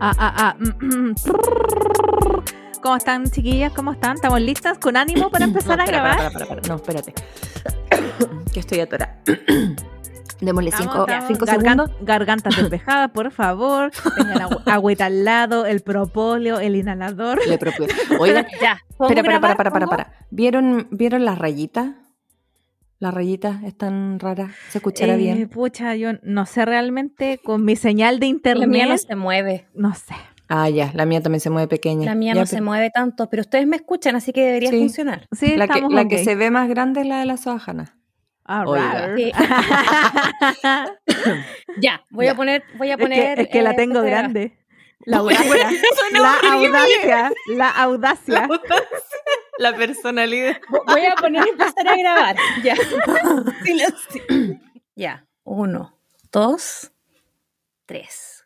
Ah, ah, ah. mm. ¿Cómo están, chiquillas? ¿Cómo están? ¿Estamos listas? ¿Con ánimo para empezar no, a espera, grabar? espera, espera, espera. No, espérate. que estoy atorada. Démosle Vamos, cinco, segundos. Gargantas despejadas, por favor. Tengan agüita al lado, el propóleo, el inhalador. Le propio. Oigan, Ya. ¿pongo espera, para, para, para, para, para. ¿Vieron, ¿Vieron las rayitas? Las rayitas están raras. ¿Se escuchará Eh, bien? Pucha, yo no sé realmente con mi señal de La internet. mía no se mueve. no sé. Ah, ya. La mía también se mueve pequeña. La mía Ya, no se mueve tanto, pero ustedes me escuchan, así que debería Sí. funcionar. Sí, La, que, la que se ve más grande es la de la soajana. Ah. Sí. Ya, voy Ya. a poner, voy a Es que, poner. es que la eh, tengo grande. La audacia. la audacia. La audacia. La personalidad. Voy a poner y empezar a grabar. Ya. Silencio. Ya. Uno, dos, tres.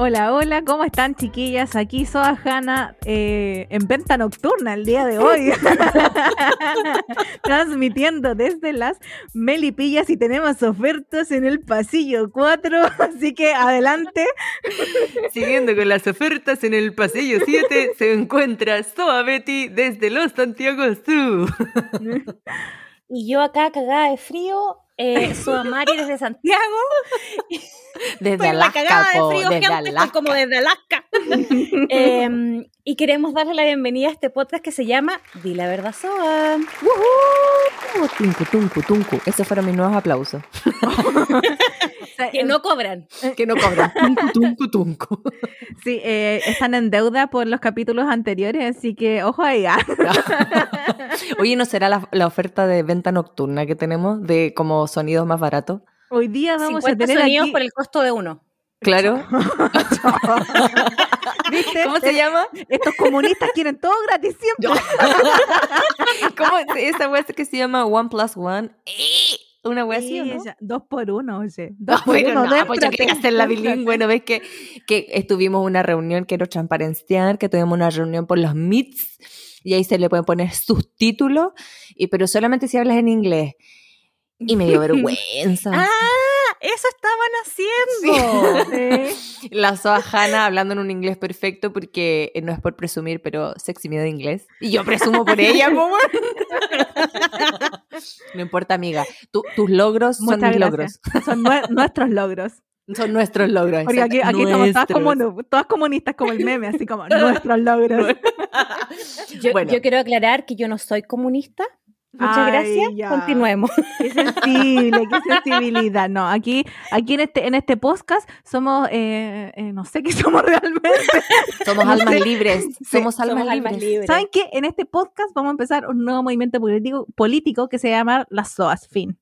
Hola, hola, ¿cómo están chiquillas? Aquí Soa Hanna eh, en venta nocturna el día de hoy. Transmitiendo desde las Melipillas y tenemos ofertas en el pasillo 4, así que adelante. Siguiendo con las ofertas en el pasillo 7 se encuentra Soa Betty desde Los Santiago Sur. Y yo acá cagada de frío, eh, soy Mari desde Santiago. Desde en la Alaska, de frío, desde gente, Alaska. como desde Alaska. y queremos darle la bienvenida a este podcast que se llama Di la verdad, Soa. ¡Woohoo! Tuncu, tuncu, tuncu. Esos fueron mis nuevos aplausos. Que no cobran. Que no cobran. Tuncu, tuncu, tuncu. Sí, eh, están en deuda por los capítulos anteriores, así que ojo ahí. ah. Oye, ¿no será la, la oferta de venta nocturna que tenemos de como sonidos más baratos? Hoy día vamos a 50 tener sonidos aquí... por el costo de uno. Claro. ¿Viste? ¿Cómo se llama? Estos comunistas quieren todo gratis siempre. ¿Cómo es esa wea que se llama One Plus One? ¡Eh! Una wea así, ¿o Sí, no? ella- dos por uno, oye. No, Dos por uno, no, pues yo quería hacer la bilingüe, ¿no ves que, que estuvimos una reunión, quiero transparenciar, que tuvimos una reunión por los Meets y ahí se le pueden poner subtítulos, y, pero solamente si hablas en inglés. Y me dio vergüenza. Ah, eso estaban haciendo. Sí. La Soa Hanna hablando en un inglés perfecto porque eh, no es por presumir, pero sexy miedo de inglés. Y yo presumo por ella, weón. No importa, amiga. Tu- tus logros son mis gracias. logros. Son nue- nuestros logros. Son nuestros logros. Porque aquí, estamos todas, comunistas como el meme, así como nuestros logros. Yo, Bueno. yo quiero aclarar que yo no soy comunista. Muchas Ay, gracias. ya. Continuemos. Qué sensible, qué sensibilidad. No, aquí, aquí en este, en este podcast somos, eh, eh, no sé qué somos realmente. Somos No almas sé. libres. Somos Somos almas libres. libres. ¿Saben qué? En este podcast vamos a empezar un nuevo movimiento político, político que se llama las SOAS, fin.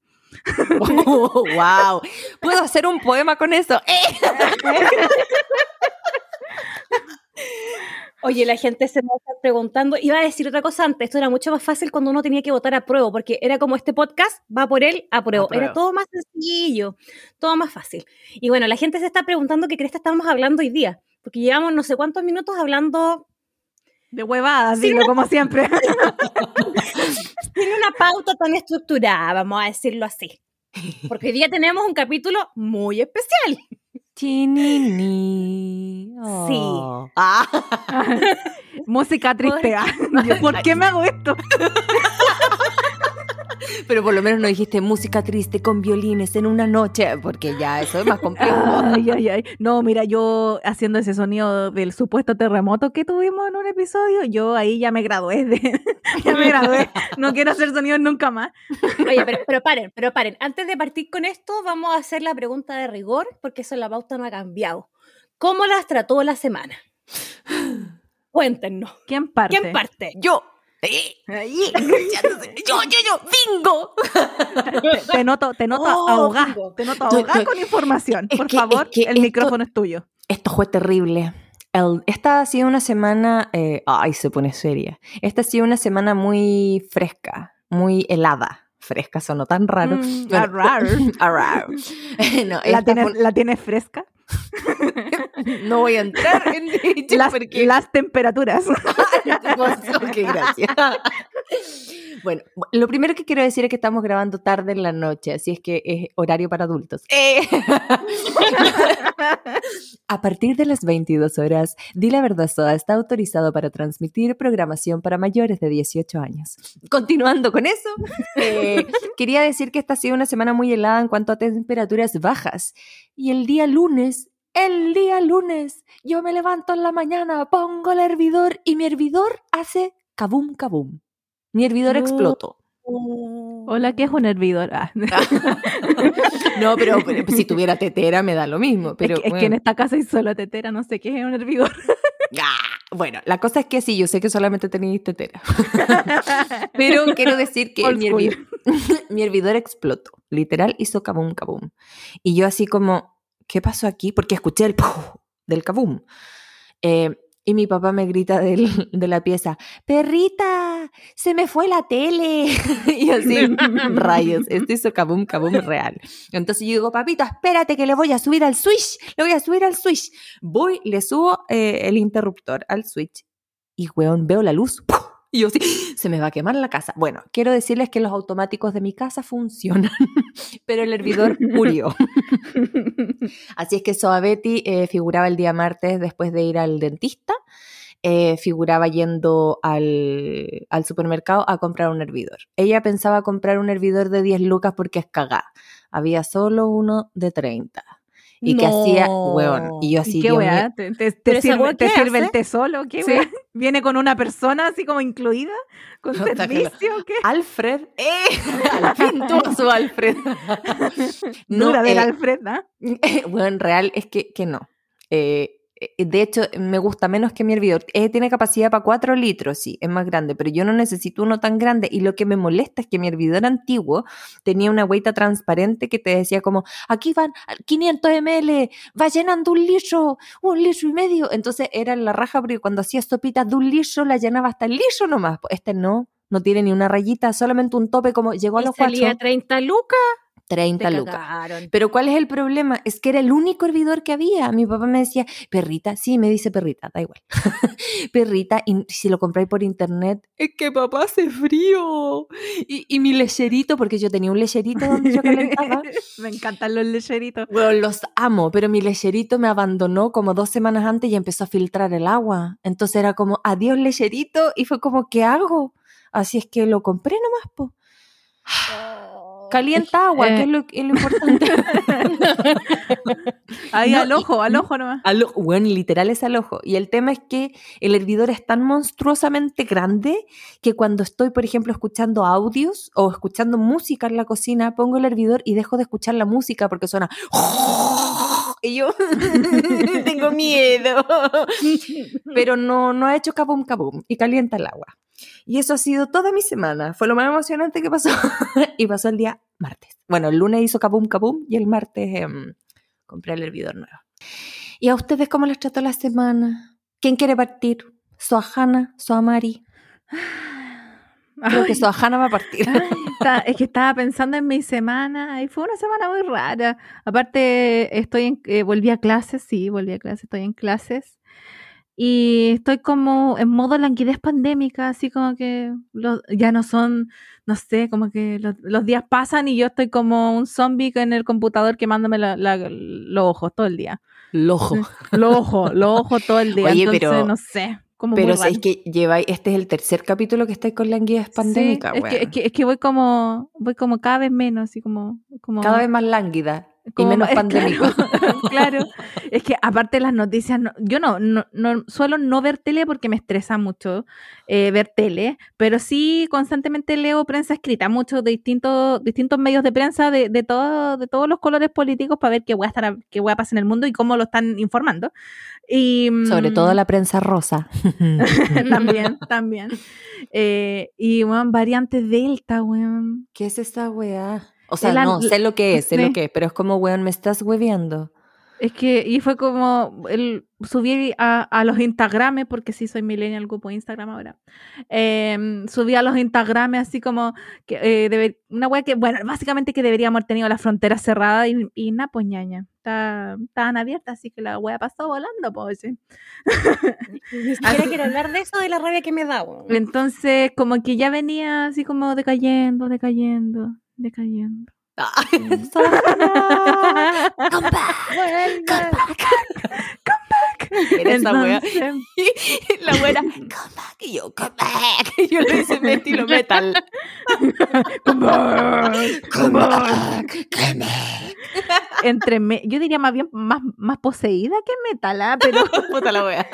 Oh, wow. Puedo hacer un poema con eso. ¡Eh! Oye, la gente se me está preguntando. Iba a decir otra cosa antes. Esto era mucho más fácil cuando uno tenía que votar a prueba, porque era como este podcast va por él a prueba. Era todo más sencillo, todo más fácil. Y bueno, la gente se está preguntando qué cresta estamos hablando hoy día, porque llevamos no sé cuántos minutos hablando De huevadas, digo, como siempre. sin una pauta tan estructurada, vamos a decirlo así. Porque hoy día tenemos un capítulo muy especial. Chinini. Oh. Ah. Música triste. ah. Yo, ¿Por qué me hago esto? Pero por lo menos no dijiste música triste con violines en una noche, porque ya eso es más complejo. Ay, ay, ay. No, mira, yo haciendo ese sonido del supuesto terremoto que tuvimos en un episodio, yo ahí ya me gradué de, ya me gradué. No quiero hacer sonidos nunca más. Oye, pero, pero paren, pero paren. Antes de partir con esto, vamos a hacer la pregunta de rigor, porque eso en la pauta no ha cambiado. ¿Cómo las trató la semana? Cuéntenos. ¿Quién parte? ¿Quién parte? Yo. Eh, Ahí. Yo, yo, yo, bingo. Te, noto, te noto Oh, bingo. Te noto yo- con información. Por que- favor, es que el esto- micrófono es tuyo. Esto fue terrible. El- esta ha sido una semana. eh, ay, se pone seria. Esta ha sido una semana muy fresca, muy helada. Fresca sonó tan raro. Mm, Bueno, arrar. arrar. no, ¿La esta tienes, fue- ¿La tienes fresca? no voy a entrar en Las, porque. las temperaturas. Qué gracia. Bueno, lo primero que quiero decir es que estamos grabando tarde en la noche, así es que es horario para adultos. Eh. A partir de las 22 horas, Di la Verdad Soa está autorizado para transmitir programación para mayores de 18 años. Continuando con eso, eh, quería decir que esta ha sido una semana muy helada en cuanto a temperaturas bajas. Y el día lunes el día lunes yo me levanto en la mañana, pongo el hervidor y mi hervidor hace kabum kabum. Mi hervidor explotó. Hola, ¿qué es un hervidor? Ah. no, pero, si tuviera tetera me da lo mismo. Pero, es, que, en esta casa hay solo tetera, no sé qué es un hervidor. Ah, bueno, la cosa es que sí, yo sé que solamente tenéis tetera. pero quiero decir que mi hervidor, mi hervidor, explotó. Literal hizo kabum kabum. Y yo así como, ¿qué pasó aquí? Porque escuché el del kabum. Eh, y mi papá me grita de la pieza, perrita, se me fue la tele. y así, rayos, esto hizo kabum, kabum real. Entonces yo digo, papito, espérate que le voy a subir al switch, le voy a subir al switch. Voy, le subo eh, el interruptor al switch y, weón, veo la luz. Y yo sí, se me va a quemar la casa. Bueno, quiero decirles que los automáticos de mi casa funcionan, pero el hervidor murió. Así es que Soa Betty eh, figuraba el día martes después de ir al dentista. Eh, figuraba yendo al, al, supermercado a comprar un hervidor. Ella pensaba comprar un hervidor de 10 lucas porque es cagada. Había solo uno de 30 y que hacía, weón, y yo así, ¿Qué weá? ¿Te, te, sirve, te sirve el té solo? ¿Qué ¿Sí? ¿Viene con una persona así como incluida? ¿Con servicio? ¿Qué? Alfred, ¡eh! Al fin su Alfred. no, Dura del eh, Alfred, ¿no? bueno, real es que, que no. Eh, eh, de hecho, me gusta menos que mi hervidor. Eh, tiene capacidad para 4 litros, sí, es más grande, pero yo no necesito uno tan grande. Y lo que me molesta es que mi hervidor antiguo tenía una hueita transparente que te decía como, aquí van 500 ml, va llenando un litro, un litro y medio. Entonces era la raja porque cuando hacía sopitas de un litro la llenaba hasta el litro nomás. Este no, no tiene ni una rayita, solamente un tope como llegó a los salía 30 lucas? 30 lucas. Pero ¿cuál es el problema? Es que era el único hervidor que había. Mi papá me decía, perrita, sí, me dice perrita, da igual. perrita, y si lo compráis por internet, es que papá hace frío. Y, mi lecherito, porque yo tenía un lecherito donde yo calentaba. me encantan los lecheritos. Bueno, los amo, pero mi lecherito me abandonó como dos semanas antes y empezó a filtrar el agua. Entonces era como, adiós lecherito, y fue como, ¿qué hago? Así es que lo compré nomás, po. Calienta agua, que es lo, importante. Ahí al ojo, al ojo nomás. Al, bueno, literal es al ojo. Y el tema es que el hervidor es tan monstruosamente grande que cuando estoy, por ejemplo, escuchando audios o escuchando música en la cocina, pongo el hervidor y dejo de escuchar la música porque suena... Y yo tengo miedo. Pero no, no ha hecho kabum kabum y calienta el agua. Y eso ha sido toda mi semana. Fue lo más emocionante que pasó. y pasó el día martes. Bueno, el lunes hizo kabum kabum y el martes em, compré el hervidor nuevo. ¿Y a ustedes cómo les trató la semana? ¿Quién quiere partir? ¿Soajana? ¿Soamari? Creo que Soajana va a partir. es que estaba pensando en mi semana y fue una semana muy rara. Aparte, estoy en, eh, volví a clases, sí, volví a clases, estoy en clases. Y estoy como en modo languidez pandémica, así como que ya no son, no sé, como que los, días pasan y yo estoy como un zombie en el computador quemándome los ojos todo el día. Los ojos. Los ojos, los ojos todo el día. Oye, Entonces, pero, no sé. Como pero es que lleváis, este es el tercer capítulo que estáis con languidez pandémica. es, que, es, que, es, que, voy como, voy como cada vez menos, así como, como... Cada vez más lánguida y menos pandémico. Claro, es que aparte las noticias, yo no, no, suelo no ver tele porque me estresa mucho eh, ver tele, pero sí constantemente leo prensa escrita, muchos de distintos, distintos medios de prensa de, de, todo, de todos los colores políticos para ver qué voy a estar, qué voy a pasar en el mundo y cómo lo están informando. Y, Sobre todo mm, la prensa rosa. también, también. Eh, y, weón, variantes Delta, weón. ¿Qué es esa weá? O sea, no, sé lo que es, sé lo que es, pero es como, weón, me estás hueveando. Es que, y fue como, el, subí a, a los Instagrames, porque sí soy millennial, grupo Instagram ahora. em, subí a los Instagrames así como, que, eh, debe- una wea que, bueno, básicamente que deberíamos haber tenido la frontera cerrada y, y nada, pues ñaña. Estaban abiertas, así que la wea pasó volando, pues. sí. Ni siquiera quiero hablar de eso, de la rabia que me da. Entonces, como que ya venía así como decayendo, decayendo, decayendo. Come back, come back. Era esa wea. La wea era, come back. Y yo, come back. Y yo lo hice estilo metal. Come back, come back. entre me- yo diría más bien más, más poseída que metal, ¿ah? pero, Puta la wea.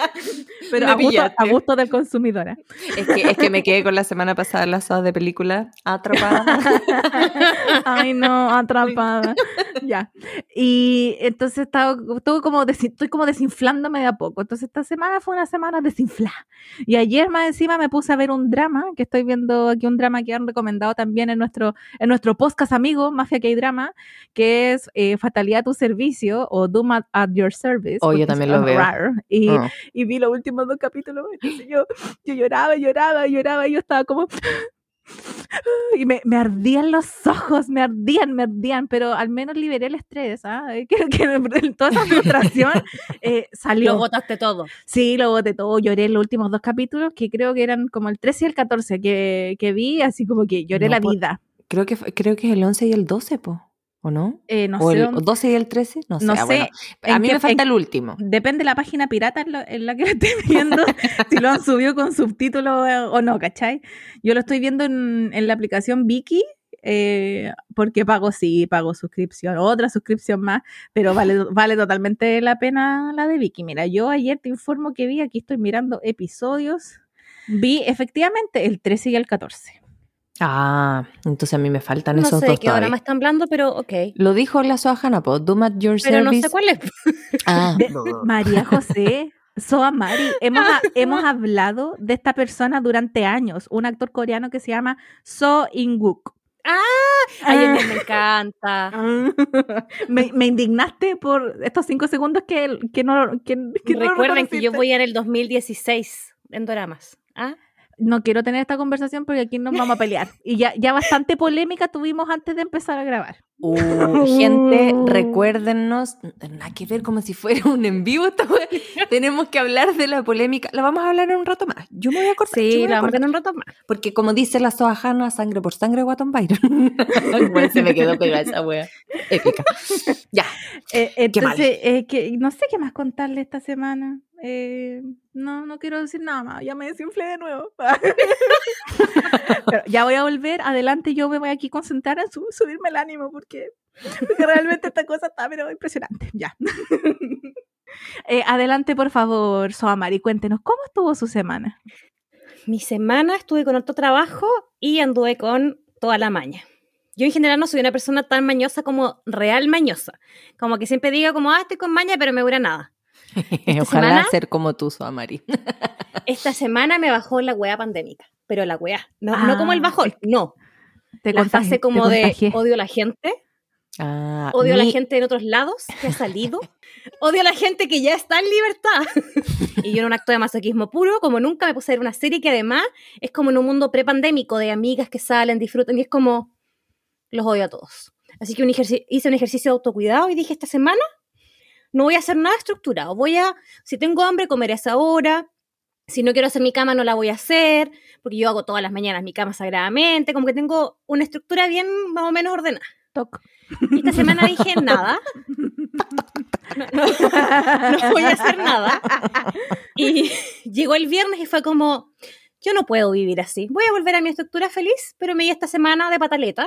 pero a, gusto, a gusto del consumidor. ¿ah? Es que, es que me quedé con la semana pasada las hojas de película atrapada. Ay, no, atrapada. ya. Y entonces estaba, estuve como estoy como desinflándome de a poco. Entonces esta semana fue una semana desinflada. Y ayer más encima me puse a ver un drama, que estoy viendo aquí un drama que han recomendado también en nuestro, en nuestro podcast amigo, Mafia que hay drama, que es eh, Fatalidad a tu servicio o Doom at, at your service. Oh, yo también lo veo. Y, Oh. y vi los últimos dos capítulos. Entonces yo, yo lloraba, lloraba, lloraba y yo estaba como... Y me, me ardían los ojos, me ardían, me ardían, pero al menos liberé el estrés, ¿ah? Creo que toda esa frustración eh, Lo salió. botaste todo. Sí, lo boté todo, lloré en los últimos dos capítulos, que creo que eran como el 13 y el 14 que, que vi, así como que lloré No, la pues, vida. Creo que, fue- creo que es el 11 y el 12, po. ¿O no? Eh, no ¿O sé, el dónde- 12 y el 13? No sé. no ah, sé. A mí me falta en- el último. depende de la página pirata en, la- en la que lo esté viendo, si lo han subido con subtítulos eh, o no, ¿cachai? Yo lo estoy viendo en, en la aplicación Viki, eh, porque pago, sí, pago suscripción, otra suscripción más, pero vale, vale totalmente la pena la de Viki. Mira, yo ayer te informo que vi, aquí estoy mirando episodios, vi efectivamente el 13 y el 14. Ah, entonces a mí me faltan No esos sé dos de qué hora todavía. me están hablando, pero ok. Lo dijo la Soajana, po. Doom at your Pero no service. sé cuál es. Ah, De- María José, Soa Mari, hemos, ha- hemos hablado de esta persona durante años, un actor coreano que se llama So In-wook. Ay, a mí me encanta. me, me indignaste por estos cinco segundos que, que no que, que no lo Recuerden que yo voy en el 2016 en Doramas. ¿Ah? No quiero tener esta conversación porque aquí nos vamos a pelear. Y ya, ya bastante polémica tuvimos antes de empezar a grabar. Uh, gente, recuérdennos, nada que ver como si fuera un en vivo. esta wea. Tenemos que hablar de la polémica. La vamos a hablar en un rato más. Yo me voy a cortar. Sí, la vamos a cortar. tener un rato más. Porque como dice la Soajana, sangre por sangre, Guatón Byron. Igual se me quedó pegada esa wea. Épica. Ya. Eh, Qué mal. entonces, eh, que, no sé qué más contarle esta semana. Eh, no, no quiero decir nada más. Ya me desinflé de nuevo. Ya voy a volver. Adelante, yo me voy aquí a concentrar en su- subirme el ánimo porque, realmente esta cosa está pero impresionante. Ya. Eh, adelante, por favor, Soamari, cuéntenos cómo estuvo su semana. Mi semana estuve con otro trabajo y anduve con toda la maña. Yo en general no soy una persona tan mañosa como real mañosa. Como que siempre diga como, ah, estoy con maña, pero me dura nada. Ojalá semana? ser como tú, Soamari. Esta semana me bajó la weá pandémica. Pero la weá. No, no como el Ah, bajón, no. Te La contagi- fase te como de contagié. odio a la gente. Ah, Odio a la mi- gente en otros lados que ha salido. Odio a la gente que ya está en libertad. y yo en un acto de masoquismo puro, como nunca me puse a ver una serie que además es como en un mundo prepandémico de amigas que salen, disfrutan y es como los odio a todos. Así que un hice un ejercicio de autocuidado y dije esta semana no voy a hacer nada estructurado. Voy a, si tengo hambre, comer a esa hora. Si no quiero hacer mi cama, no la voy a hacer, porque yo hago todas las mañanas mi cama sagradamente, como que tengo una estructura bien más o menos ordenada. Toc. Esta semana dije nada. No, no, no voy a hacer nada. Y llegó el viernes y fue como, yo no puedo vivir así. Voy a volver a mi estructura feliz, pero me di esta semana de pataleta.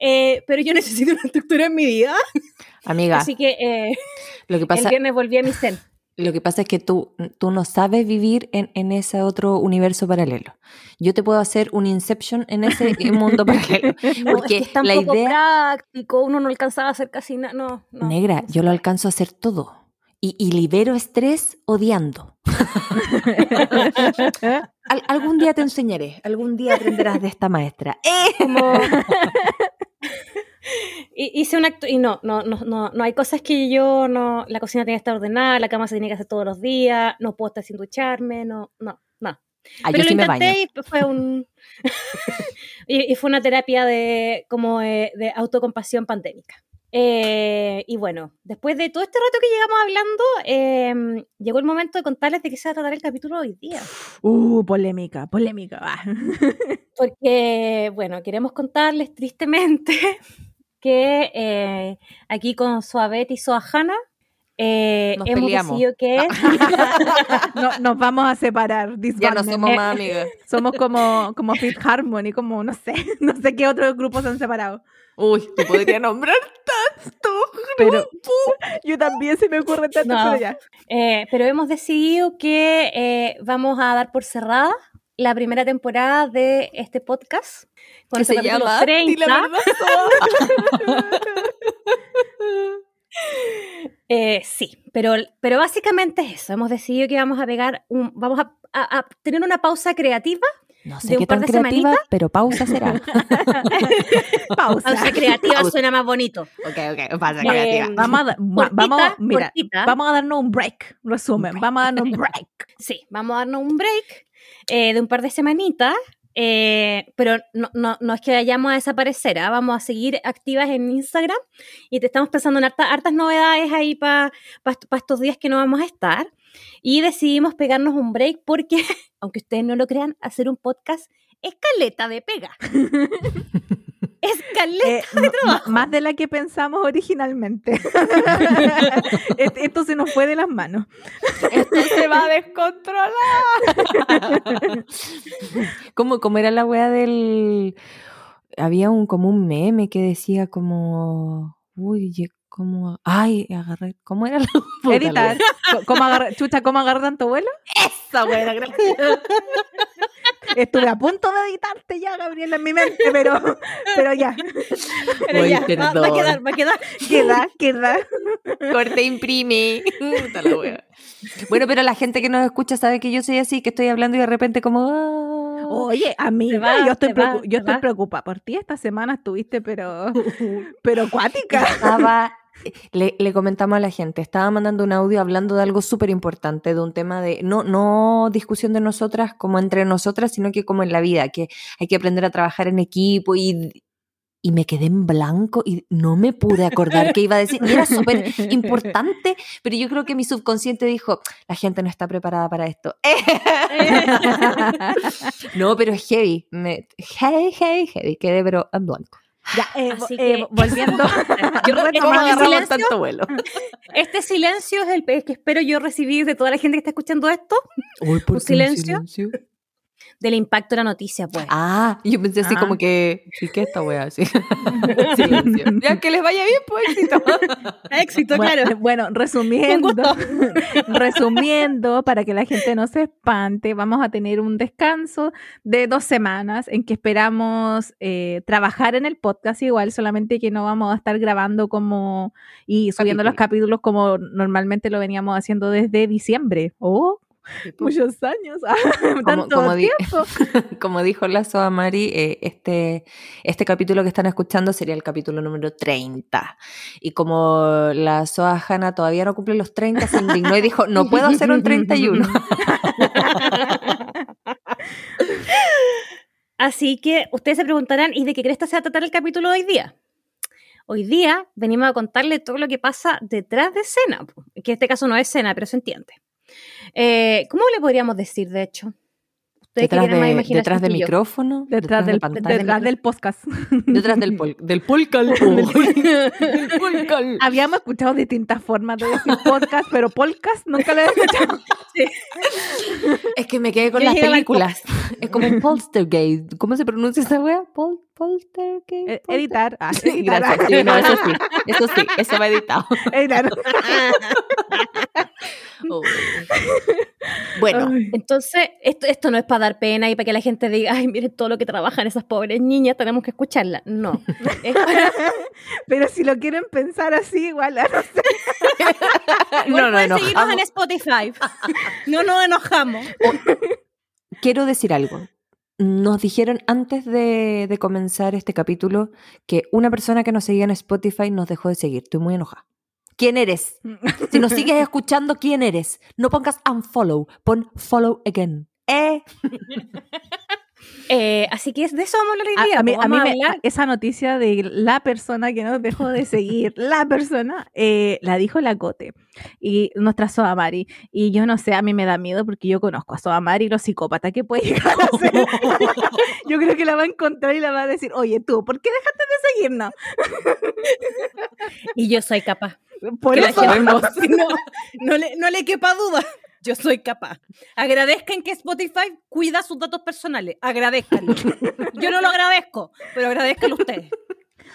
Eh, pero yo necesito una estructura en mi vida. Amiga, Así que eh, lo que el pasa, viernes volví a mi zen. Lo que pasa es que tú, tú no sabes vivir en, en ese otro universo paralelo. Yo te puedo hacer un Inception en ese mundo paralelo. No, Porque es que es la idea- práctico, uno no alcanzaba a hacer casi nada. No, no. Negra, yo lo alcanzo a hacer todo. Y, y libero estrés odiando. Al- algún día te enseñaré. Algún día aprenderás de esta maestra. ¡Eh! como hice un acto y no, no, no, no, no hay cosas que yo no, la cocina tiene que estar ordenada, la cama se tiene que hacer todos los días, no puedo estar sin ducharme, no, no, no. Ah, Pero yo lo sí me baño. intenté y fue un y, y fue una terapia de como de, de autocompasión pandémica. Eh, y bueno, después de todo este rato que llegamos hablando, eh, llegó el momento de contarles de qué se va a tratar el capítulo de hoy día. Uh, polémica, polémica. va. Porque, bueno, queremos contarles tristemente que eh, aquí con Soabet y Soahana eh, Nos hemos peleamos. decidido que No, nos vamos a separar. Ya no somos Eh, más amigas. somos como, como Fit Harmony, como no sé, no sé qué otros grupos se han separado. Uy, tú podrías nombrar tanto. Pero yo también se me ocurre tanto, No. pero ya. Eh, pero hemos decidido que eh, vamos a dar por cerrada la primera temporada de este podcast. Con Que este se llama Di la 30. verdad. Eh, sí, pero, pero básicamente es eso. Hemos decidido que vamos a pegar un, vamos a, a- a tener una pausa creativa. No De sé un qué par tan de creativa, semanitas. pero pausa será. Pausa. Pausa creativa Pausa. suena más bonito. ok, ok, pausa Eh, creativa. Vamos a, da- va- Cortita, vamos, mira, vamos a darnos un break, resumen, break. vamos a darnos un break. Sí, vamos a darnos un break eh, de un par de semanitas. eh, pero no, no, no es que vayamos a desaparecer, ¿ah? vamos a seguir activas en Instagram y te estamos pensando en harta- hartas novedades ahí para estos días que no vamos a estar. Y decidimos pegarnos un break porque, aunque ustedes no lo crean, hacer un podcast es caleta de pega. Escaleta. Eh, m- m- más de la que pensamos originalmente. Est- Esto se nos fue de las manos. Esto se va a descontrolar. ¿Cómo, cómo era la wea del. Había un como un meme que decía como. Uy, como. Ay, agarré. ¿Cómo era la puta la Editar. ¿Cómo agarra- chucha, ¿cómo agarrar tanto vuelo? wea? Esa wea era graciosa. Estuve a punto de editarte ya, Gabriela, en mi mente, pero, pero ya. Pero Uy, ya, va, va a quedar, va a quedar. Queda, queda. Corte, imprime. Puta la wea. Bueno, pero la gente que nos escucha sabe que yo soy así, que estoy hablando y de repente como. ah. Oye, amiga, va, yo estoy, va, yo estoy preocupada por ti. Esta semana estuviste, pero, pero acuática. estaba, le, le comentamos a la gente, estaba mandando un audio hablando de algo súper importante, de un tema de, no, no discusión de nosotras como entre nosotras, sino que como en la vida, que hay que aprender a trabajar en equipo y, y me quedé en blanco y no me pude acordar qué iba a decir. Y era súper importante, pero yo creo que mi subconsciente dijo, la gente no está preparada para esto. no, pero es heavy. Me, heavy, heavy, heavy. Quedé pero en blanco. Ya, eh, Así eh, que- volviendo. Yo- ¿Cómo Este agarramos silencio- tanto vuelo? Este silencio es el que espero yo recibir de toda la gente que está escuchando esto, Uy, ¿por ¿Un qué silencio? Del impacto de la noticia, pues. Ah, yo pensé así Ah. como que, ¿y qué esta wea? Así. Ya que les vaya bien, pues éxito. Éxito, bueno, claro. bueno, resumiendo, resumiendo, para que la gente no se espante, vamos a tener un descanso de dos semanas en que esperamos eh, trabajar en el podcast igual, solamente que no vamos a estar grabando como y subiendo los capítulos como normalmente lo veníamos haciendo desde diciembre. Oh, muchos años, tanto como di- tiempo. Como dijo la Soa Mari, eh, este, este capítulo que están escuchando sería el capítulo número 30. Y como la Soa Hanna todavía no cumple los 30, se indignó y dijo, no puedo hacer un 31. Así que ustedes se preguntarán, ¿y de qué cresta se va a tratar el capítulo de hoy día? Hoy día venimos a contarle todo lo que pasa detrás de escena, que en este caso no es escena, pero se entiende. Eh, ¿Cómo le podríamos decir, de hecho? Detrás, más de, detrás de micrófono, Detrás, de del, pantalla, detrás del podcast. detrás del, pol, del polcal. Habíamos escuchado distintas formas de decir podcast, pero podcast nunca lo he escuchado. Es que me quedé con Yo las al películas. Es como poltergeist. ¿Cómo se pronuncia esa wea? Pol, poltergeist. Eh, polter- Editar. Ah, Sí, editar. gracias. Sí, no, eso sí. Eso sí, eso va editado. Editar. Oh. Bueno, Ay. Entonces, esto, esto no es para dar pena y para que la gente diga, ay, miren todo lo que trabajan esas pobres niñas, tenemos que escucharla. No. Para- Pero si lo quieren pensar así, igual, ah, no sé. Igual no, no, pueden seguirnos en Spotify. No nos enojamos. quiero decir algo. Nos dijeron antes de, de comenzar este capítulo que una persona que nos seguía en Spotify nos dejó de seguir. Estoy muy enojada. ¿Quién eres? Si nos sigues escuchando, ¿quién eres? No pongas unfollow, pon follow again. ¿Eh? Eh, así que es de eso vamos a hablar hoy A, día. a mí, pues, a mí me- esa noticia de la persona que nos dejó de seguir, la persona, eh, la dijo la Cote y nuestra Soamari. Y yo no sé, a mí me da miedo porque yo conozco a Soamari, los psicópatas que puede llegar a ser. yo creo que la va a encontrar y la va a decir, oye tú, ¿por qué dejaste de seguirnos? Y yo soy capaz. Por que eso, no le, no le quepa duda. Yo soy capaz. Agradezcan que Spotify cuida sus datos personales. Agradezcanlo. Yo no lo agradezco, pero agradezcanlo ustedes.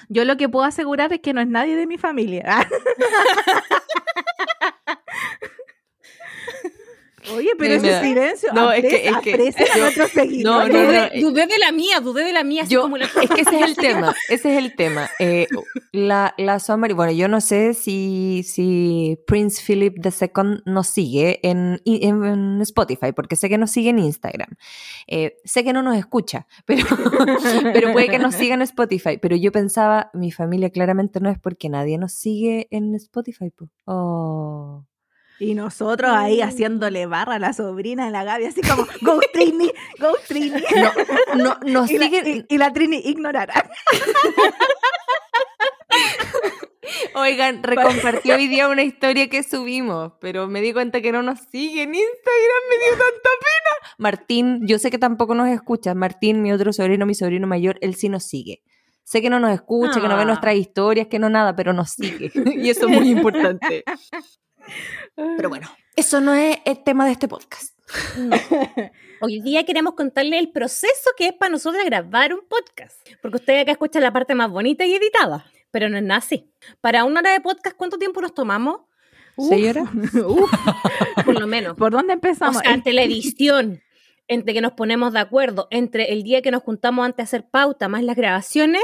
yo lo que puedo asegurar es que no es nadie de mi familia. Oye, pero ese da- silencio, No, es que- es que- a yo- nuestros no, no, dudé, eh, dudé de la mía, dudé de la mía. así Yo, como la- es que ese es el tema, ese es el tema. Eh, la, la Soamari, bueno, yo no sé si, si Prince Philip II nos sigue en, en- en Spotify, porque sé que nos sigue en Instagram. Eh, sé que no nos escucha, pero, pero puede que nos siga en Spotify. Pero yo pensaba, mi familia claramente no es porque nadie nos sigue en Spotify. po. Oh. Y nosotros ahí Mm. haciéndole barra a la sobrina de la Gaby, así como, go Trini, go Trini. No, no, nos y, la, siguen, y- y la Trini ignorará. Oigan, recompartí hoy día una historia que subimos, pero me di cuenta que no nos sigue en Instagram, me dio tanta pena. Martín, yo sé que tampoco nos escucha. Martín, mi otro sobrino, mi sobrino mayor, él sí nos sigue. Sé que no nos escucha, que no ve Ah. nuestras historias, que no nada, pero nos sigue. y eso es muy importante. Pero bueno, eso no es el tema de este podcast. Hoy día queremos contarle el proceso que es para nosotros grabar un podcast. Porque ustedes acá escuchan la parte más bonita y editada. Pero no es nada así. Para una hora de podcast, ¿cuánto tiempo nos tomamos? ¿Señora? Uf, Por lo menos. ¿Por dónde O empezamos? sea, entre la edición, entre que nos ponemos de acuerdo, entre el día que nos juntamos antes de hacer pauta, más las grabaciones,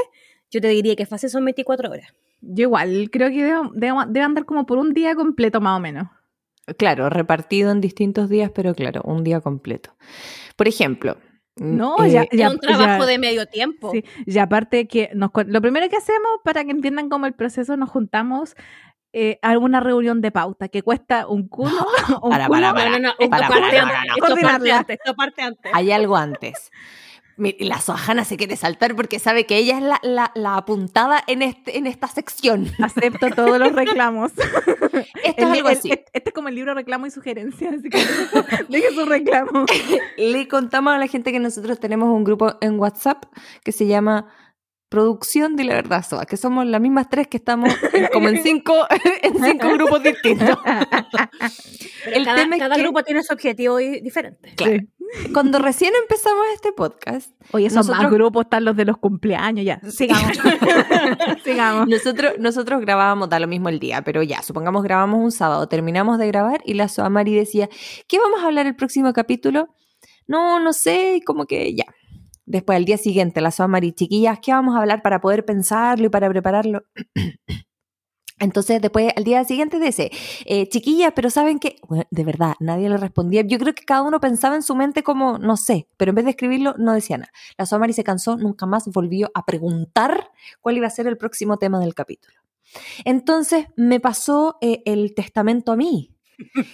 yo te diría que fácil son 24 horas. Yo igual, creo que debo, debo- debe andar como por un día completo más o menos. Claro, repartido en distintos días, pero claro, un día completo. Por ejemplo, No, eh, ya, un trabajo ya- de medio tiempo. sí, y aparte que nos, lo primero que hacemos, para que entiendan cómo el proceso, nos juntamos eh, a una reunión de pauta que cuesta un culo. un para, culo- para, para. No, no, no, parte no, no, no. antes, esto parte antes. hay algo antes. La Soajana se quiere saltar porque sabe que ella es la, la- la apuntada en, este, en esta sección. Acepto todos los reclamos. Esto es algo así. Este, este es como el libro reclamo y sugerencia, así que deje su reclamo. Le contamos a la gente que nosotros tenemos un grupo en WhatsApp que se llama Producción de la Verdad Soa, que somos las mismas tres que estamos en- como en cinco, en cinco grupos distintos. Pero El cada tema es que- grupo tiene su objetivo di- diferente. Claro. Sí. Cuando recién empezamos este podcast, Oye, esos más grupos están los de los cumpleaños, ya. Sigamos. Sigamos. Nosotros, nosotros grabábamos, da lo mismo el día, pero ya, supongamos grabamos un sábado, terminamos de grabar y la Soamari decía, ¿qué vamos a hablar el próximo capítulo? No, no sé, como que ya. Después, al día siguiente, la Soamari, chiquillas, ¿qué vamos a hablar para poder pensarlo y para prepararlo? Entonces, después, al día siguiente dice, eh, chiquillas, pero ¿saben qué? Bueno, de verdad, nadie le respondía. Yo creo que cada uno pensaba en su mente como, no sé, pero en vez de escribirlo, no decía nada. La Soamari se cansó, nunca más volvió a preguntar cuál iba a ser el próximo tema del capítulo. Entonces, me pasó eh, el testamento a mí.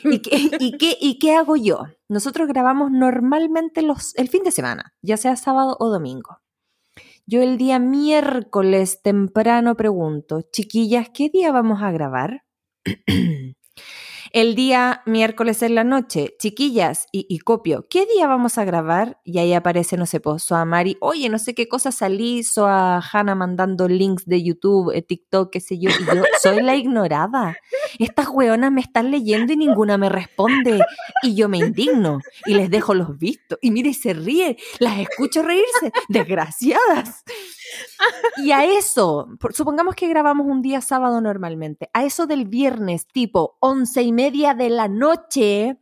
¿Y qué, y, qué, ¿Y qué hago yo? Nosotros grabamos normalmente los, el fin de semana, ya sea sábado o domingo. Yo el día miércoles temprano pregunto, chiquillas, ¿qué día vamos a grabar? El día miércoles en la noche, chiquillas, y, copio, ¿qué día vamos a grabar? Y ahí aparece, no sé, pues, a Mari, oye, no sé qué cosa salí, a Hannah mandando links de YouTube, eh, TikTok, qué sé yo, y yo soy la ignorada. Estas weonas me están leyendo y ninguna me responde. Y yo me indigno y les dejo los vistos. Y mire, se ríe, las escucho reírse, desgraciadas. Y a eso, supongamos que grabamos un día sábado normalmente, a eso del viernes, tipo once y media de la noche,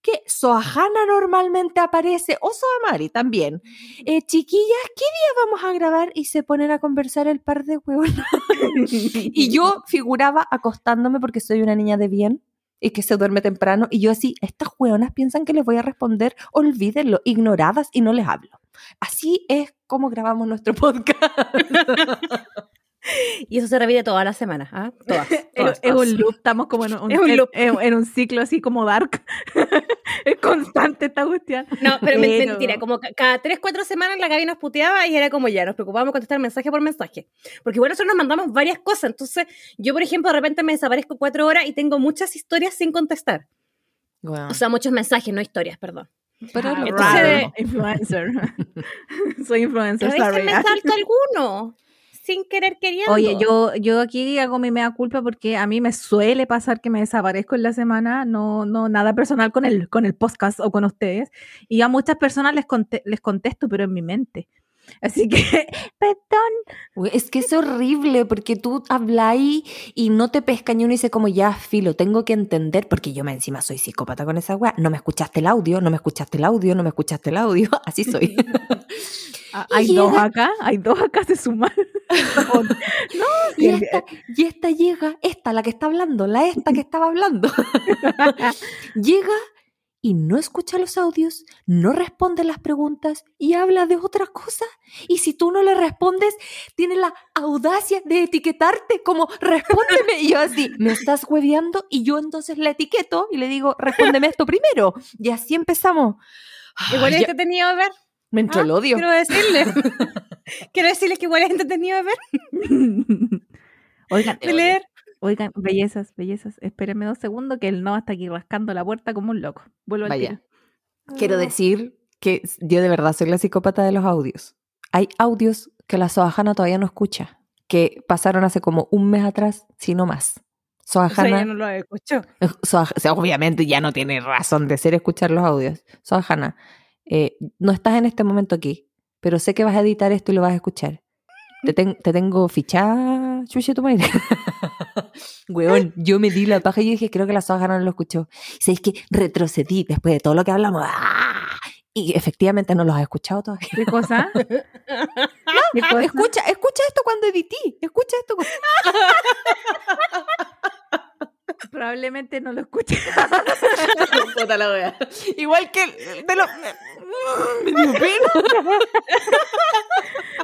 que Soajana normalmente aparece, o Soamari también. Eh, chiquillas, ¿qué día vamos a grabar? Y se ponen a conversar el par de huevos. y yo figuraba acostándome porque soy una niña de bien. Y que se duerme temprano. Y yo así, estas hueonas piensan que les voy a responder, olvídenlo, ignoradas y no les hablo. Así es como grabamos nuestro podcast. Y eso se repite toda la semana. ¿ah? Todas, Es, todas, es todas. un loop, estamos como en un, Es un loop. en- en un ciclo así como dark. es constante esta cuestión. No, pero, Pero- mentira, como ca- cada tres, cuatro semanas la Gaby nos puteaba y era como ya, nos preocupábamos contestar mensaje por mensaje. Porque igual nosotros nos mandamos varias cosas. Entonces, yo, por ejemplo, de repente me desaparezco cuatro horas y tengo muchas historias sin contestar. Bueno, O sea, muchos mensajes, no historias, perdón. pero Ah, entonces- raro. influencer. Soy influencer, Pero a veces sorry. me salto alguno, sin querer queriendo. Oye, yo, yo aquí hago mi mea culpa porque a mí me suele pasar que me desaparezco en la semana, no, no nada personal con el, con el podcast o con ustedes. Y a muchas personas les, conte- les contesto, pero en mi mente. Así que, perdón. Es que es horrible porque tú hablas ahí y no te pesca ni uno y dice como ya, filo, tengo que entender, porque yo me encima soy psicópata con esa weá. No me escuchaste el audio, no me escuchaste el audio, no me escuchaste el audio. Así soy. Ah, Y Hay dos acá, hay dos acá se suman. No, y, esta, y esta llega, esta, la que está hablando, la esta que estaba hablando. llega y no escucha los audios, no responde las preguntas y habla de otra cosa. Y si tú no le respondes, tiene la audacia de etiquetarte como respóndeme. Y yo así, me estás hueveando y yo entonces la etiqueto y le digo, respóndeme esto primero. Y así empezamos. Igual es entretenido de ver. me entró Ah, el odio. Quiero decirles. quiero decirles que igual es entretenido de ver, Oigan, de leer. Oigan, bellezas, bellezas. Espérenme dos segundos que el no está aquí rascando la puerta como un loco. Vuelvo al Vaya. tiro. Quiero decir que yo de verdad soy la psicópata de los audios. Hay audios que la Soajana todavía no escucha, que pasaron hace como un mes atrás, si no más. O sea, Soajana, ya no lo escucho. Soaj- o sea, obviamente ya no tiene razón de ser escuchar los audios. Soajana, eh, no estás en este momento aquí, pero sé que vas a editar esto y lo vas a escuchar. Te, ten- te tengo fichada, chuche tu madre. Weón, yo me di la paja y yo dije, creo que la Soajana no lo escuchó. Y sabéis que retrocedí después de todo lo que hablamos. ¡ah! Y efectivamente no los has escuchado todavía. ¿Qué cosa? ¿Qué cosa? Escucha, escucha esto cuando edití. Escucha esto. cu- Probablemente no lo escuché. Puta la wea. Igual que de pena.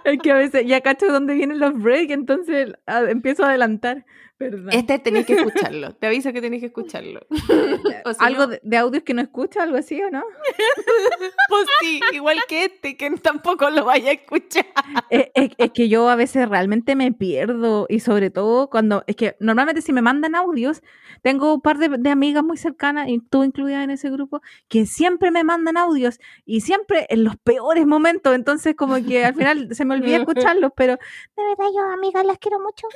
Es que a veces ya cacho dónde vienen los breaks, entonces ah, empiezo a adelantar. Perdón. Este tenéis que escucharlo. Te aviso que tenéis que escucharlo. O si ¿Algo no, de, audios que no escucho? ¿Algo así o no? Pues sí, igual que este, que tampoco lo vaya a escuchar. es, es- es que yo a veces realmente me pierdo y sobre todo cuando, es que normalmente si me mandan audios, tengo un par de, de amigas muy cercanas y tú incluida en ese grupo, que siempre me mandan audios y siempre en los peores momentos, entonces como que al final se me olvida escucharlos, pero de verdad yo amigas las quiero mucho.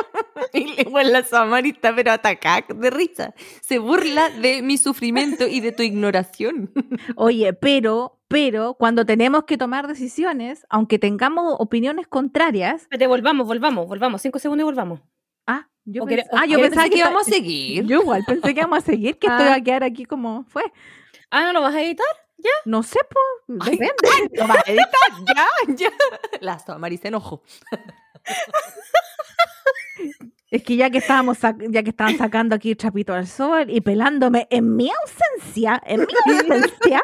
Y igual la Samari está pero atacada de risa. Se burla de mi sufrimiento y de tu ignoración. Oye, pero, pero cuando tenemos que tomar decisiones, aunque tengamos opiniones contrarias, volvamos, volvamos, volvamos. Cinco segundos y volvamos. ah, yo, pens- o ah, yo pensaba que que íbamos a seguir. Yo igual pensé que íbamos a seguir, que esto Ah. iba a quedar aquí como fue. Ah, ¿no lo vas a editar? No sé, pues, Ay, depende. ¿Lo vas a editar? Ya, ya. La Samari se enojó. Es que ya que estábamos ya que estaban sacando aquí el trapito al sol y pelándome en mi ausencia, en mi ausencia,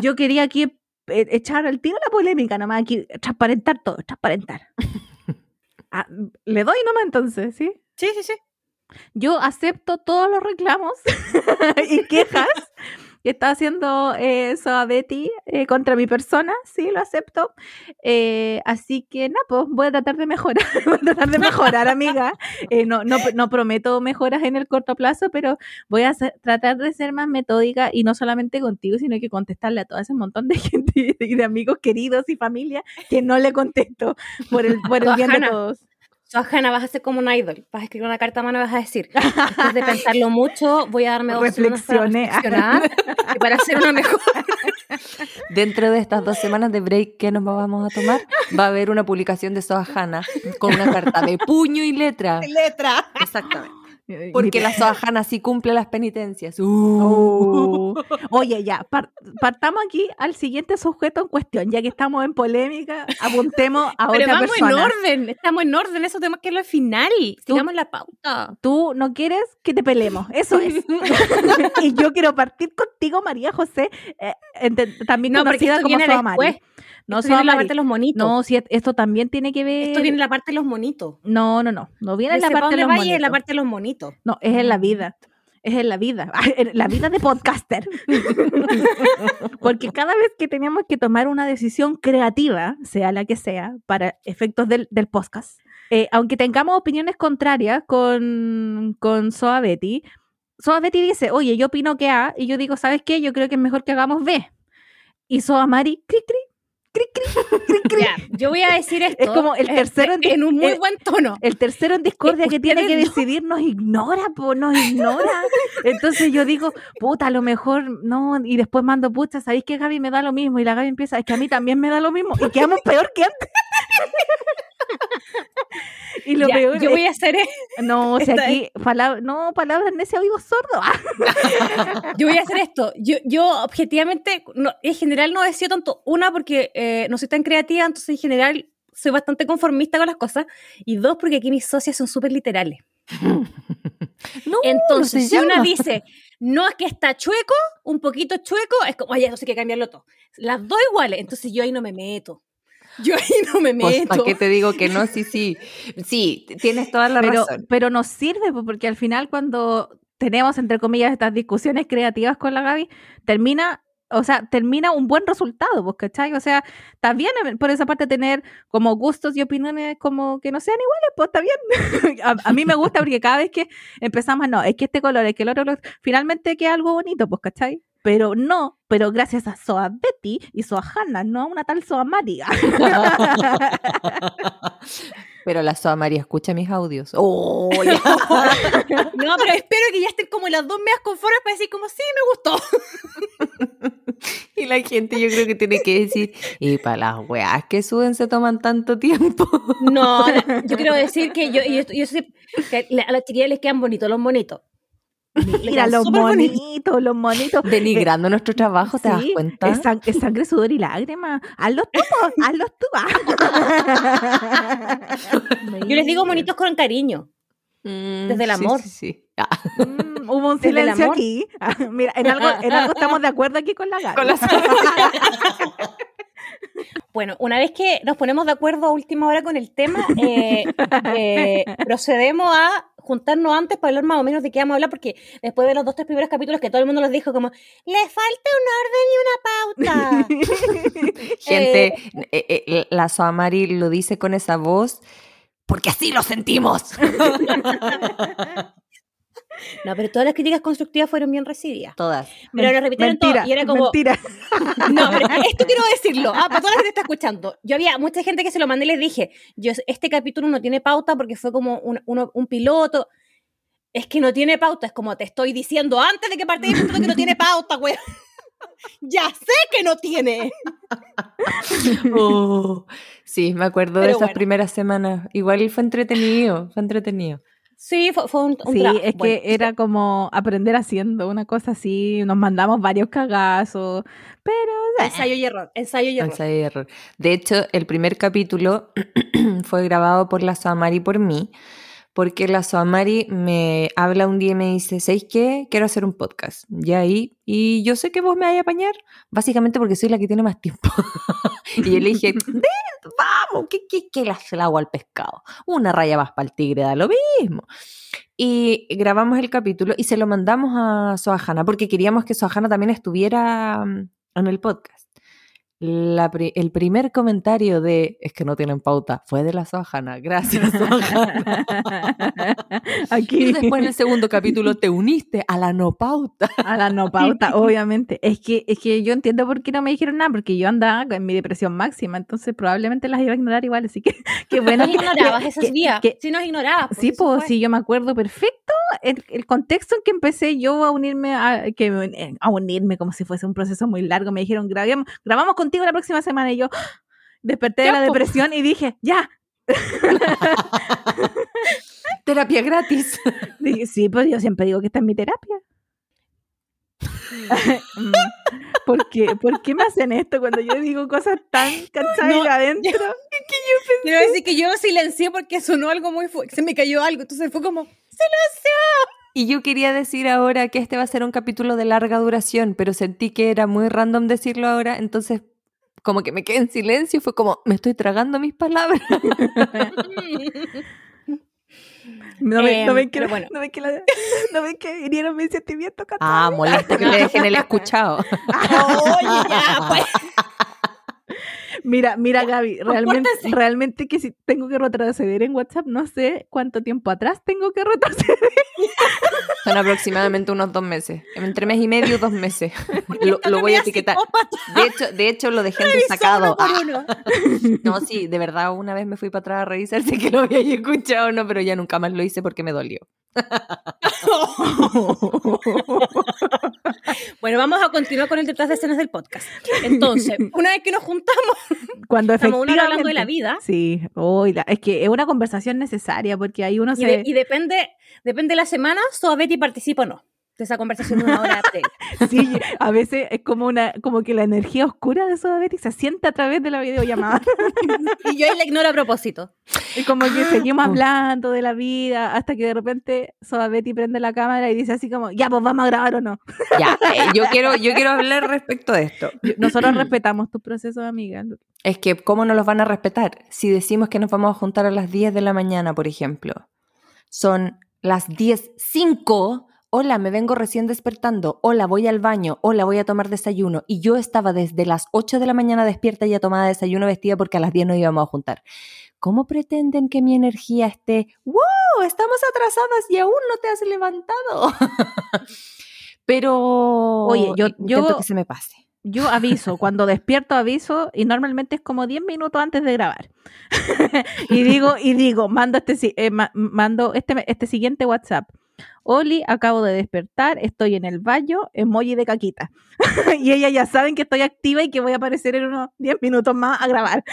yo quería aquí eh, echar al tiro la polémica, nomás aquí transparentar todo, transparentar. Ah, Le doy nomás entonces, ¿sí? Sí, sí, sí. Yo acepto todos los reclamos y quejas que está haciendo eh, Soa Betty eh, contra mi persona, sí, lo acepto. Eh, así que nada, pues voy a tratar de mejorar, voy a tratar de mejorar, amiga. Eh, no, no, no prometo mejoras en el corto plazo, pero voy a ser- tratar de ser más metódica y no solamente contigo, sino que contestarle a todo ese montón de gente y de amigos queridos y familia que no le contesto por el, por el bien de Bajana. Todos. Soajana, vas a ser como un idol. Vas a escribir una carta a mano y vas a decir, después de pensarlo mucho, voy a darme dos semanas para y para hacer una mejor. Dentro de estas dos semanas de break que nos vamos a tomar, va a haber una publicación de Soajana con una carta de puño y letra. Letra. Exactamente. Eh, Porque la Soajana sí cumple las penitencias. Uh. Oh. Oye, ya, par- partamos aquí al siguiente sujeto en cuestión, ya que estamos en polémica, apuntemos a Pero otra vamos persona. en orden, estamos en orden, eso tenemos que irlo al final. Sigamos la pauta. Tú no quieres que te peleemos, eso es. y yo quiero partir contigo, María José, eh, también No, conocida como Soa Mari. No, Esto viene la parte de los monitos. No, si esto también tiene que ver. Esto viene en la parte de los monitos. No, no, no. No viene en la parte de los es la monitos. parte de los monitos. No, es en la vida. Es en la vida. La vida de podcaster. Porque cada vez que tenemos que tomar una decisión creativa, sea la que sea, para efectos del, del podcast, eh, aunque tengamos opiniones contrarias con, con Soa Betty, Soa Betty dice, oye, yo opino que A, y yo digo, ¿sabes qué? Yo creo que es mejor que hagamos B. Y Soa Mari, cri, cri, cri, cri, cri, cri. Ya, yo voy a decir esto. Es como el tercero en, en un muy buen tono. el tercero en discordia que tiene que no. decidir nos ignora, po, nos ignora. Entonces yo digo, puta, a lo mejor no, y después mando, puta, ¿sabéis que Gaby me da lo mismo? Y la Gaby empieza, es que a mí también me da lo mismo, y quedamos peor que antes. y lo Ya, peor yo es- voy a hacer no, o sea, aquí, no, palabras en ese oído sordo. Yo voy a hacer esto. Yo, yo objetivamente, no, en general no decido tanto. Una, porque eh, no soy tan creativa, entonces en general soy bastante conformista con las cosas. Y dos, porque aquí mis socias son súper literales. No, Entonces, si una dice, no es que está chueco, un poquito chueco, es como, oye, no sé qué cambiarlo todo. Las dos iguales, entonces yo ahí no me meto. Yo ahí no me Pues, meto. ¿para qué te digo que no? Sí, sí. Sí, tienes toda la pero, razón. pero nos sirve, po, porque al final cuando tenemos, entre comillas, estas discusiones creativas con la Gaby, termina, o sea, termina un buen resultado, pues, ¿cachai? O sea, está bien eh, por esa parte tener como gustos y opiniones como que no sean iguales, pues está bien. a, a mí me gusta porque cada vez que empezamos, no, es que este color, es que el otro, color", finalmente queda algo bonito, pues, ¿cachai? Pero no, pero gracias a Soa Betty y Soa Hanna, no a una tal Soa María. Pero la Soa María escucha mis audios. ¡Oh! No, pero espero que ya estén como las dos medias conformes para decir como, sí, me gustó. y la gente yo creo que tiene que decir, y para las weas que suben se toman tanto tiempo. No, yo quiero decir que yo, yo, yo sé que la- a las chiquillas les quedan bonitos los monitos. Mira, los monitos, los monitos. Denigrando nuestro trabajo, ¿te das cuenta? Es, sang- es sangre, sudor y lágrimas. Hazlo tú, po, hazlo tú. Yo les digo monitos con cariño. Mm, desde el amor. Sí, sí. Ah, Mm, hubo un silencio amor. aquí. Ah, Mira, en algo, en algo estamos de acuerdo aquí con la con la Bueno, una vez que nos ponemos de acuerdo a última hora con el tema, eh, eh, procedemos a juntarnos antes para hablar más o menos de qué vamos a hablar, porque después de los dos, tres primeros capítulos que todo el mundo nos dijo como, le falta un orden y una pauta. Gente, eh, eh, la Soa Mari lo dice con esa voz, porque así lo sentimos. No, pero todas las críticas constructivas fueron bien recibidas. Todas. Pero lo repitieron mentira, todo y era como, Mentira. No, pero esto quiero decirlo. Ah, para toda la gente que está escuchando. Yo había mucha gente que se lo mandé y les dije, yo este capítulo no tiene pauta porque fue como un, uno- un piloto. Es que no tiene pauta, es como te estoy diciendo antes de que partí diciendo que no tiene pauta, güey. ya sé que no tiene. Oh, sí, me acuerdo de Pero esas bueno. primeras semanas. Igual fue entretenido, fue entretenido. Sí, fue, fue un, un Sí, trabajo. es Bueno, que era como aprender haciendo una cosa así. Nos mandamos varios cagazos. Pero ensayo y error, ensayo y error. Ensayo y error. De hecho, el primer capítulo fue grabado por la Soamari y por mí, porque la Soamari me habla un día y me dice, ¿sabéis qué? Quiero hacer un podcast. Y ahí, y yo sé que vos me vais a apañar, básicamente porque soy la que tiene más tiempo. y yo le dije, vamos, ¿qué, qué, qué le hace el agua al pescado? Una raya más para el tigre, da lo mismo. Y grabamos el capítulo y se lo mandamos a Soajana, porque queríamos que Soajana también estuviera mm, en el podcast. La pri- el primer comentario de es que no tienen pauta fue de la Soajana. Gracias, aquí Y después en el segundo capítulo te uniste a la no pauta. a la no pauta, obviamente. Es que, es que yo entiendo por qué no me dijeron nada, porque yo andaba en mi depresión máxima, entonces probablemente las iba a ignorar igual, así que qué bueno. Nos que- ignorabas esos que- días. que- sí, nos ignorabas. Sí, eso pues sí, yo me acuerdo perfecto el, el contexto en que empecé yo a unirme, a, que, a unirme como si fuese un proceso muy largo. Me dijeron, grabamos, grabamos contigo la próxima semana y yo desperté de la po. depresión y dije, ya. Terapia gratis. Dije, sí, pues yo siempre digo que esta es mi terapia. ¿Por qué? ¿Por qué me hacen esto cuando yo digo cosas tan cansadas No, adentro? Quiero decir que yo silencié porque sonó algo muy fuerte. Se me cayó algo, entonces fue como. Y yo quería decir ahora que este va a ser un capítulo de larga duración, pero sentí que era muy random decirlo ahora, entonces como que me quedé en silencio y fue como, me estoy tragando mis palabras. No, me, no, Em, ven que, bueno. no ven que, la- no ven que hirieron mis sentimientos Ah, molesta que me dejen el escuchado. Oye, ya, pues. Mira, mira, Gaby, realmente, realmente que si tengo que retroceder en WhatsApp, no sé cuánto tiempo atrás tengo que retroceder. Son aproximadamente unos dos meses. Entre mes y medio, dos meses. Lo, voy a etiquetar. psicópata De hecho, de hecho, lo dejé uno destacado. uno. no, sí, de verdad, una vez me fui para atrás a revisar si que lo había escuchado o no, pero ya nunca más lo hice porque me dolió. Bueno, vamos a continuar con el detrás de escenas del podcast. Entonces, una vez que nos juntamos, Cuando estamos hora hablando de la vida. Sí, la- es que es una conversación necesaria porque ahí uno Y, se... de- y depende, depende de la semana, so Betty participa o no de esa conversación de una hora. previa. Sí, a veces es como una como que la energía oscura de Soda Betty se siente a través de la videollamada. y yo ahí la ignoro a propósito. Es como que seguimos Ah. hablando de la vida hasta que de repente Soda Betty prende la cámara y dice así como, ya, pues vamos a grabar o no. Ya, eh, yo, quiero, yo quiero hablar respecto de esto. Nosotros respetamos tus procesos, amiga. Es que, ¿cómo no los van a respetar? Si decimos que nos vamos a juntar a las 10 de la mañana, por ejemplo, son las 10.05. Hola, me vengo recién despertando. Hola, voy al baño. Hola, voy a tomar desayuno. Y yo estaba desde las 8 de la mañana despierta y ya tomada desayuno vestida porque a las 10 nos íbamos a juntar. ¿Cómo pretenden que mi energía esté? ¡Wow! Estamos atrasadas y aún no te has levantado. Pero. Oye, yo- yo- que se me pase. Yo aviso, cuando despierto aviso y normalmente es como 10 minutos antes de grabar. y digo, y digo, mando este, eh, ma- mando este, este siguiente WhatsApp. Oli, acabo de despertar, estoy en el baño, emoji de caquita. y ellas ya saben que estoy activa y que voy a aparecer en unos 10 minutos más a grabar.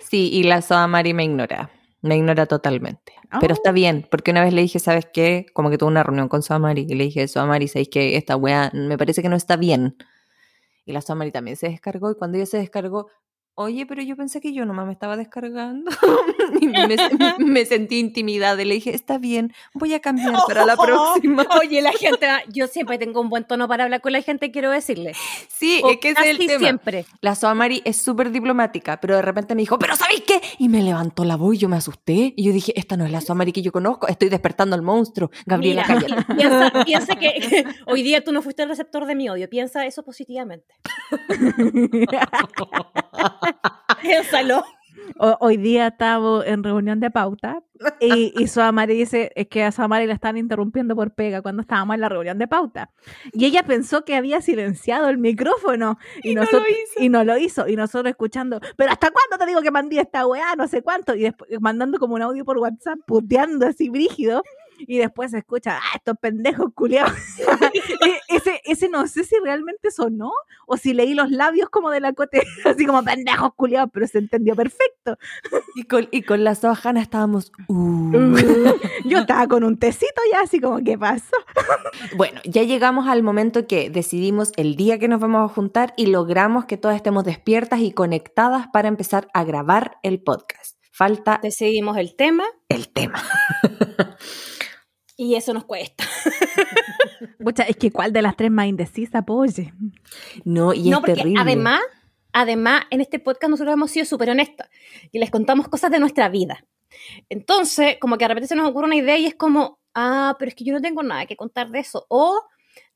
Sí, y la Soa Mari me ignora. Me ignora totalmente. Pero Ah. está bien, porque una vez le dije, ¿sabes qué? Como que tuve una reunión con Soa Mari y le dije, Soa Mari, ¿sabes qué? Esta weá me parece que no está bien. Y la Soa Mari también se descargó y cuando ella se descargó, oye, pero yo pensé que yo nomás me estaba descargando. y me, me sentí intimidada y le dije, está bien, voy a cambiar para la próxima. Oye, la gente, yo siempre tengo un buen tono para hablar con la gente, quiero decirle. Sí, O es que ese es el casi tema. siempre. La Soamari es súper diplomática, pero de repente me dijo, ¿pero sabéis qué? Y me levantó la voz y yo me asusté. Y yo dije, esta no es la Soamari que yo conozco, estoy despertando al monstruo. Gabriela, Mira, piensa que, que hoy día tú no fuiste el receptor de mi odio. Piensa eso positivamente. O- hoy día estaba en reunión de pauta y, y Soamari dice es que a Soamari la están interrumpiendo por pega cuando estábamos en la reunión de pauta. Y ella pensó que había silenciado el micrófono y, no lo nosotros, hizo. y no lo hizo. Y nosotros escuchando, pero ¿hasta cuándo te digo que mandé esta weá? No sé cuánto. Y después mandando como un audio por WhatsApp, puteando así brígido. Y después se escucha, ah, estos pendejos culiados. Ese, ese no sé si realmente sonó o si leí los labios como de la cote, así como pendejos culiados, pero se entendió perfecto. Y con, y con la Soajana estábamos... uh. Yo estaba con un tecito ya, así como, ¿qué pasó? Bueno, ya llegamos al momento que decidimos el día que nos vamos a juntar y logramos que todas estemos despiertas y conectadas para empezar a grabar el podcast. Falta Decidimos el tema el tema. Y eso nos cuesta. Pucha, es que ¿cuál de las tres más indecisa, poye? No, y no, es porque terrible. además, además, en este podcast nosotros hemos sido súper honestas y les contamos cosas de nuestra vida. Entonces, como que de repente se nos ocurre una idea y es como, ah, pero es que yo no tengo nada que contar de eso. O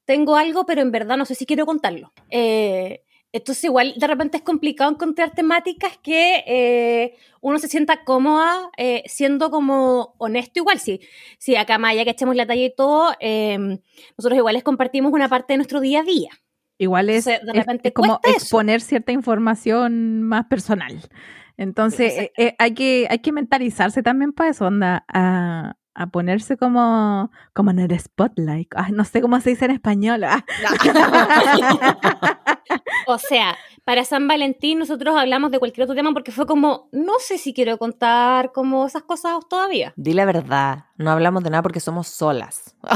tengo algo, pero en verdad no sé si quiero contarlo. Eh, entonces, igual de repente es complicado encontrar temáticas que eh, uno se sienta cómoda eh, siendo como honesto igual. Si, si acá más allá que echemos la talla y todo, eh, nosotros igual les compartimos una parte de nuestro día a día. Igual es, de repente es como cuesta eso. exponer cierta información más personal. Entonces, eh, eh, hay, que, hay que mentalizarse también para eso, onda, a, a ponerse como, como en el spotlight. Ay, no sé cómo se dice en español. ah. O sea, para San Valentín nosotros hablamos de cualquier otro tema porque fue como, no sé si quiero contar como esas cosas todavía. Di la verdad, no hablamos de nada porque somos solas.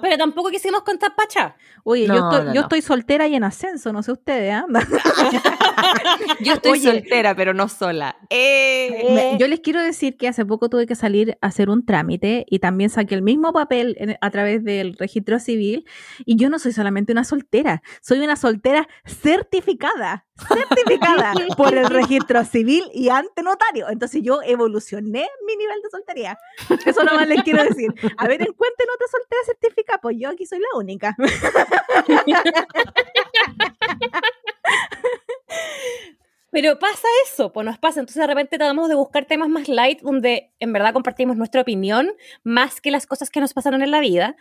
Pero tampoco quisimos contar pacha. Oye, yo, estoy, no, yo no. estoy soltera y en ascenso, no sé ustedes, ¿ah? Yo estoy Oye. soltera, pero no sola. ¡Eh! Yo les quiero decir que hace poco tuve que salir a hacer un trámite y también saqué el mismo papel en- a través del registro civil y yo no soy solamente una soltera, soy una soltera certificada, certificada por el registro civil y ante notario. Entonces yo evolucioné mi nivel de soltería. Eso nomás les quiero decir. A ver, encuentren otra soltera certificada, pues yo aquí soy la única. Pero pasa eso, pues nos pasa. Entonces de repente tratamos de buscar temas más light donde en verdad compartimos nuestra opinión más que las cosas que nos pasaron en la vida.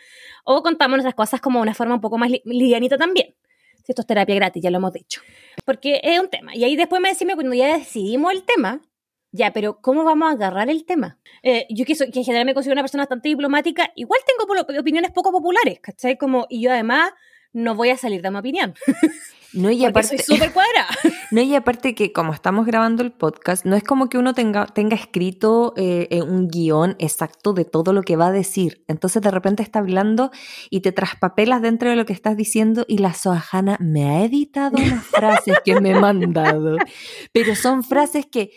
O contamos nuestras cosas como una forma un poco más li- livianita también. Si esto es terapia gratis, ya lo hemos dicho. Porque es un tema. Y ahí después me decimos, cuando ya decidimos el tema, ya, pero ¿cómo vamos a agarrar el tema? Eh, yo que, soy, que en general me considero una persona bastante diplomática, igual tengo opiniones poco populares, ¿cachai? Como, y yo además no voy a salir de mi opinión. No, y aparte, soy súper cuadrada. no, y aparte que como estamos grabando el podcast, no es como que uno tenga, tenga escrito eh, eh, un guion exacto de todo lo que va a decir. Entonces de repente está hablando y te traspapelas dentro de lo que estás diciendo y la Soajana me ha editado unas frases que me ha mandado. Pero son frases que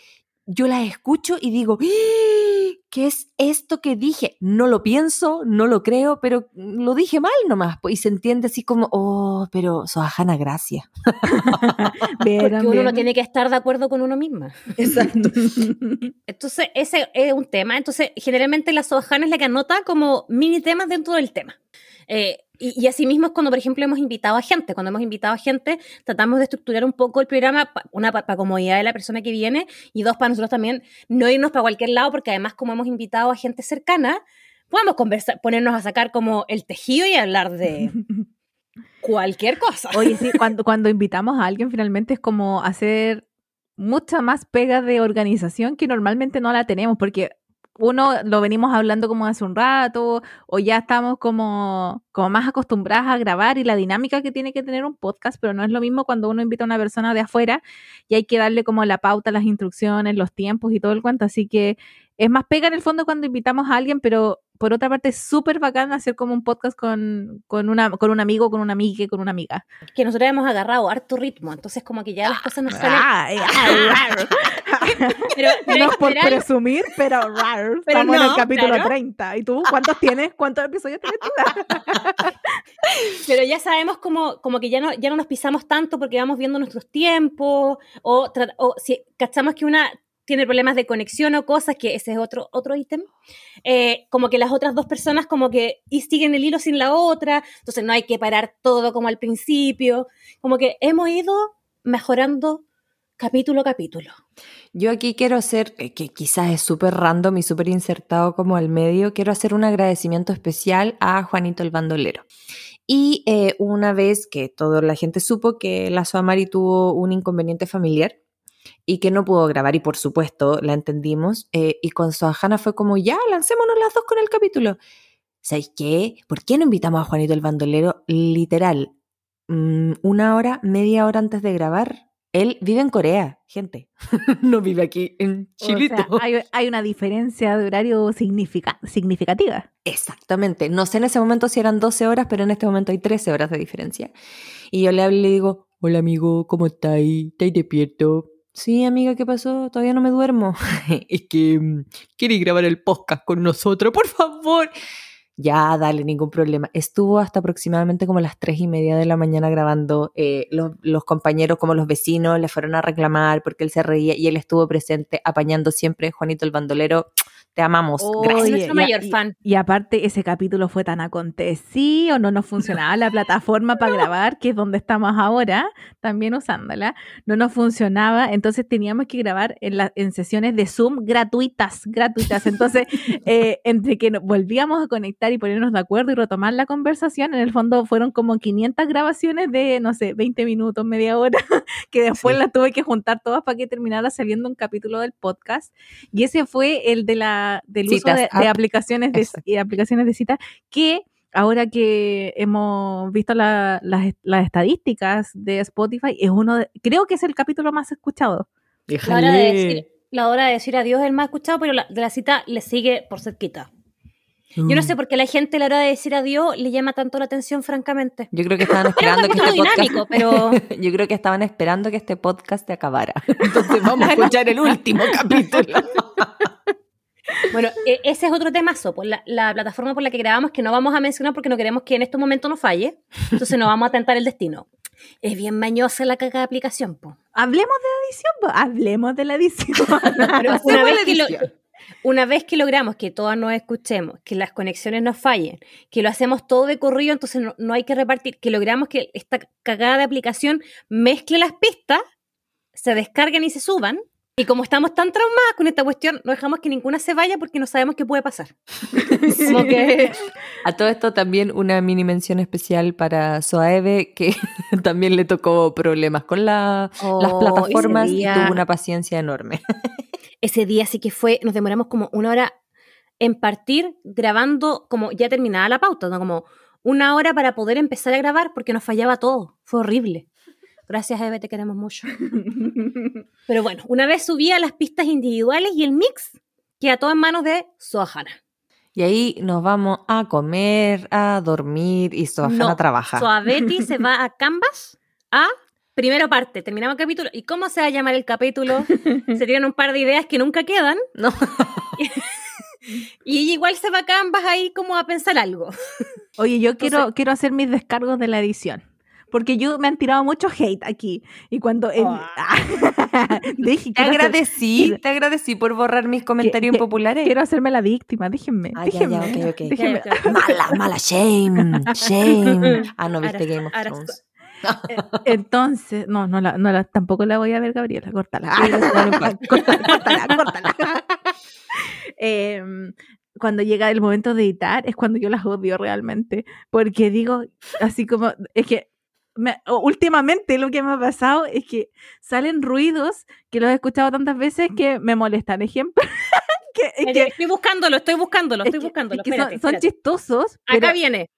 yo las escucho y digo, "¡Ah! ¿qué es esto que dije? No lo pienso, no lo creo, pero lo dije mal nomás. pues, Y se entiende así como, oh, pero Soajana, gracias. ¿Vieron, Porque uno no tiene que estar de acuerdo con uno misma. Exacto. Entonces, ese es un tema. Entonces, generalmente la Sohana es la que anota como mini temas dentro del tema. Eh, y, y asimismo es cuando, por ejemplo, hemos invitado a gente. Cuando hemos invitado a gente, tratamos de estructurar un poco el programa, pa- una para comodidad de la persona que viene y dos para nosotros también no irnos para cualquier lado, porque además como hemos invitado a gente cercana, podemos conversar, ponernos a sacar como el tejido y hablar de cualquier cosa. Oye, sí, cuando, cuando invitamos a alguien finalmente es como hacer mucha más pega de organización que normalmente no la tenemos, porque uno lo venimos hablando como hace un rato, o ya estamos como, como más acostumbradas a grabar y la dinámica que tiene que tener un podcast, pero no es lo mismo cuando uno invita a una persona de afuera y hay que darle como la pauta, las instrucciones, los tiempos y todo el cuento, así que es más pega en el fondo cuando invitamos a alguien, pero por otra parte es súper bacán hacer como un podcast con, con, una, con un amigo, con una amiga, con una amiga. que nosotros hemos agarrado harto ritmo, entonces como que ya las cosas nos salen... Ay, Pero, pero no es por general- presumir, pero rar, Pero estamos en el no, capítulo claro. 30. ¿Y tú cuántos tienes? ¿Cuántos episodios tienes tú? Pero ya sabemos como, como que ya no, ya no nos pisamos tanto porque vamos viendo nuestros tiempos, o, o si cachamos que una tiene problemas de conexión o cosas, que ese es otro, otro ítem, eh, como que las otras dos personas como que y siguen el hilo sin la otra, entonces no hay que parar todo como al principio, como que hemos ido mejorando capítulo a capítulo. Yo aquí quiero hacer, eh, que quizás es súper random y súper insertado como al medio, quiero hacer un agradecimiento especial a Juanito el Bandolero. Y eh, una vez que toda la gente supo que la Soamari tuvo un inconveniente familiar y que no pudo grabar, y por supuesto la entendimos, eh, y con Soajana fue como, ya, lancémonos las dos con el capítulo. ¿Sabéis qué? ¿Por qué no invitamos a Juanito el Bandolero literal mm, una hora, media hora antes de grabar? Él vive en Corea, gente. no vive aquí en O Chilito. sea, hay, hay una diferencia de horario significa- significativa. Exactamente. No sé en ese momento si eran 12 horas, pero en este momento hay 13 horas de diferencia. Y yo le hablo y le digo, hola amigo, ¿cómo estáis? ¿Estáis despierto? Sí, amiga, ¿qué pasó? Todavía no me duermo. es que mm, queréis grabar el podcast con nosotros, por favor. Ya, dale, ningún problema. Estuvo hasta aproximadamente como las tres y media de la mañana grabando. eh, los, los compañeros, como los vecinos, le fueron a reclamar porque él se reía y él estuvo presente apañando siempre. Juanito el bandolero, te amamos. Gracias. es nuestro y- mayor y- fan. Y aparte, ese capítulo fue tan acontecido, no nos funcionaba la plataforma para grabar, que es donde estamos ahora, también usándola, no nos funcionaba, entonces teníamos que grabar en, la- en sesiones de Zoom gratuitas, gratuitas. Entonces, eh, entre que nos volvíamos a conectar y ponernos de acuerdo y retomar la conversación, en el fondo fueron como 500 grabaciones de, no sé, 20 minutos, media hora, que después Sí. las tuve que juntar todas para que terminara saliendo un capítulo del podcast. Y ese fue el de la, del uso Citas de, de app. aplicaciones de, aplicaciones de cita que ahora que hemos visto la- las, las estadísticas de Spotify, es uno de- creo que es el capítulo más escuchado. La hora de decir, la hora de decir adiós es el más escuchado, pero la, de la cita le sigue por cerquita. Yo Mm. no sé por qué la gente a la hora de decir adiós le llama tanto la atención, francamente. Yo creo que estaban esperando que este dinámico, podcast... pero Yo creo que estaban esperando que este podcast se acabara. Entonces vamos a escuchar el último capítulo. Bueno, e- ese es otro temazo. Pues la, la plataforma por la que grabamos que no vamos a mencionar porque no queremos que en este momento nos falle. Entonces no vamos a tentar el destino. Es bien mañosa la caca de aplicación, po. Hablemos de la edición, po. hablemos de la edición. Pero una, vez que lo- edición. una vez que logramos que todas nos escuchemos, que las conexiones nos fallen, que lo hacemos todo de corrido, entonces no, no hay que repartir, que logramos que esta cagada de aplicación mezcle las pistas, se descarguen y se suban. Y como estamos tan traumadas con esta cuestión, no dejamos que ninguna se vaya porque no sabemos qué puede pasar. Como que A todo esto también una mini mención especial para Soaeve, que también le tocó problemas con la- las Oh, plataformas y tuvo una paciencia enorme. ese día sí que fue, nos demoramos como una hora en partir grabando como ya terminada la pauta, ¿no? como una hora para poder empezar a grabar porque nos fallaba todo. Fue horrible. Gracias, Eve, te queremos mucho. Pero bueno, una vez subía las pistas individuales y el mix queda todo en manos de Sohana. Y ahí nos vamos a comer, a dormir y Soafana No, trabaja. Soavetti se va a Canvas a primera parte, terminamos el capítulo. ¿Y cómo se va a llamar el capítulo? Se tienen un par de ideas que nunca quedan. No. Y igual se va a Canvas ahí como a pensar algo. Oye, yo quiero, quiero hacer mis descargos de la edición. Porque yo me han tirado mucho hate aquí. Y cuando. en- Dije, Te hacer- agradecí, te agradecí por borrar mis comentarios que- impopulares. quiero hacerme la víctima. Déjenme. Ah, ya, ya, déjenme. Ya, ya, Mala, mala, shame, shame. Ah, no viste Game of Thrones. Entonces, no, no, la, no la, tampoco la voy a ver, Gabriela. Córtala. Córtala, córtala, córtala. Em, cuando llega el momento de editar es cuando yo las odio realmente. Porque digo, así como, es que me- últimamente lo que me ha pasado es que salen ruidos que los he escuchado tantas veces que me molestan. Ejemplo, que, es que, estoy buscándolo, estoy buscándolo, es estoy buscándolo. es que son- espérate, son, chistosos. pero- Acá viene.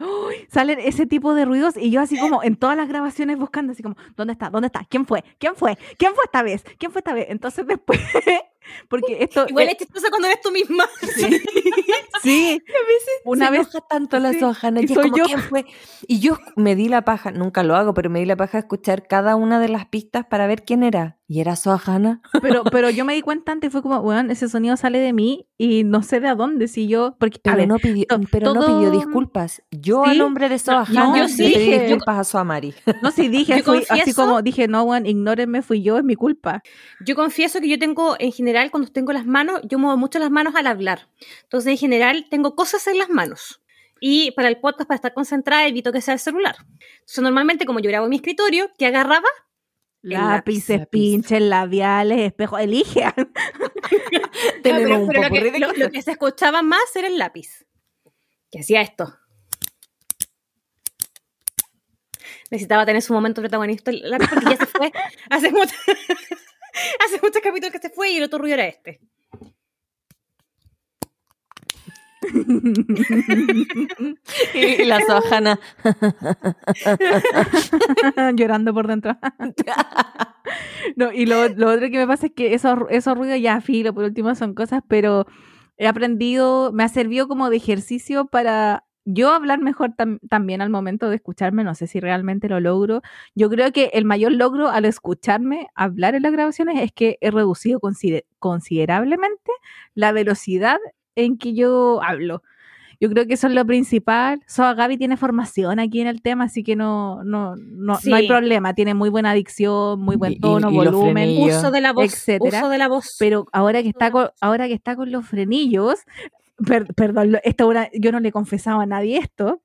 Uy, salen ese tipo de ruidos y yo así como en todas las grabaciones buscando así como, ¿dónde está? ¿Dónde está? ¿Quién fue? ¿Quién fue? ¿Quién fue esta vez? ¿Quién fue esta vez? Entonces después, porque esto... Igual es chistoso cuando eres tú misma. sí, una se vez... enoja tanto la sí, Sohana y y es soy como, yo. ¿quién fue? Y yo me di la paja, nunca lo hago, pero me di la paja de escuchar cada una de las pistas para ver quién era. Y era Sohana. Pero, pero yo me di cuenta antes, fue como, bueno, ese sonido sale de mí y no sé de a dónde, si yo... Porque, a Pero, ver, no pidió, pero no todo- pidió disculpas. Yo Sí. a nombre de Sohana no, le yo sí pedí dije- disculpas a Soamari. no, sí dije, Yo fui así como, dije, no, bueno, ignórenme, fui yo, es mi culpa. Yo confieso que yo tengo, en general, cuando tengo las manos, yo muevo mucho las manos al hablar. Entonces, en general, tengo cosas en las manos. Y para el podcast, para estar concentrada, evito que sea el celular. Entonces, normalmente, como yo grabo en mi escritorio, ¿qué agarraba? Lápices, lápiz. pinches, labiales, espejos, elige. Tenemos pero, un pero lo, popurrí que, de lo- lo que se escuchaba más era el lápiz. Que hacía esto. Necesitaba tener su momento protagonista el lápiz porque ya se fue. Hace, mucho- hace muchos capítulos que se fue y el otro ruido era este. Y la Sohana. llorando por dentro. no, y lo, lo otro que me pasa es que esos, esos ruidos ya filo, por último son cosas, pero he aprendido, me ha servido como de ejercicio para yo hablar mejor tam- también al momento de escucharme, no sé si realmente lo logro. Yo creo que el mayor logro al escucharme hablar en las grabaciones es que he reducido consider- considerablemente la velocidad en que yo hablo. Yo creo que eso es lo principal. Soa Gaby tiene formación aquí en el tema, así que no, no, no, no hay problema. Tiene muy buena dicción, muy Y- buen y- tono, y los volumen. Uso de la voz. etcétera. Uso de la voz. Pero ahora que está con, ahora que está con los frenillos, per- perdón, esto una- yo no le he confesado a nadie esto,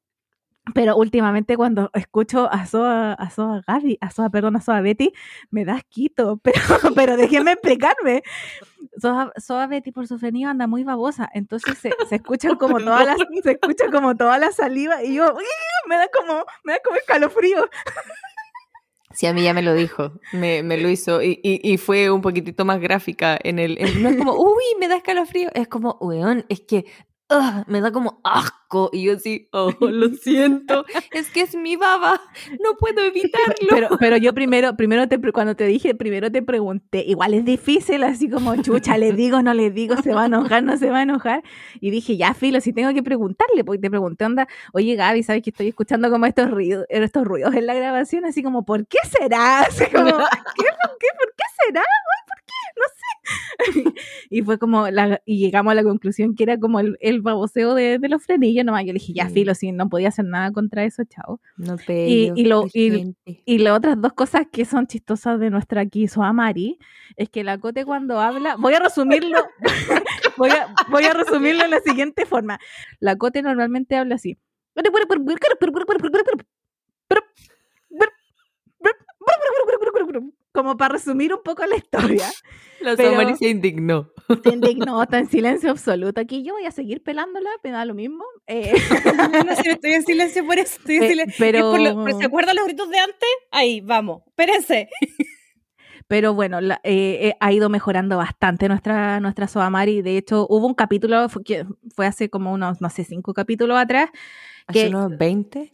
pero últimamente cuando escucho a Soa, a Soa Gaby, a Soa, perdón, a Soa Betty, me da asquito, pero, pero déjenme explicarme. Soa, Soa Betty por su frenillo anda muy babosa, entonces se, se escuchan como todas las, se escucha como toda la saliva y yo me da como, me da como escalofrío. Sí, a mí ya me lo dijo, me, me lo hizo y, y- fue un poquitito más gráfica en el... no es como, uy, me da escalofrío, es como, weón, es que Me da como asco. Y yo así, oh, lo siento, es que es mi baba, no puedo evitarlo. Pero, pero yo primero, primero te, cuando te dije, primero te pregunté, igual es difícil, así como, chucha, le digo, no le digo, se va a enojar, no se va a enojar. Y dije, ya, filo, si tengo que preguntarle, porque te pregunté, onda, oye, Gaby, ¿sabes que estoy escuchando como estos ruidos, estos ruidos en la grabación? Así como, ¿por qué será? Así como, ¿qué? ¿Por qué? ¿Por qué será? Ay, ¿Por qué? No sé. y fue como, la, y llegamos a la conclusión que era como el, el baboseo de, de los frenillos nomás. Yo le dije, ya, Sí. filo, si no podía hacer nada contra eso, chao. No Y- y lo- y- las otras dos cosas que son chistosas de nuestra aquí Mari es que la Cote cuando habla, voy a resumirlo, voy a, voy a resumirlo de la siguiente forma. La Cote normalmente habla así. Como para resumir un poco la historia. La Samari se indignó. Se indignó, está en silencio absoluto. Aquí yo voy a seguir pelándola, me da lo mismo. Eh, No sé, estoy en silencio por eso. Estoy en silencio. pero- Es por lo- por- ¿Se acuerdan los gritos de antes? Ahí, vamos. Espérense. Pero bueno, la- eh, eh, ha ido mejorando bastante nuestra, nuestra Soamari. De hecho, hubo un capítulo fue, que fue hace como unos, no sé, cinco capítulos atrás. Hace Que- unos 20.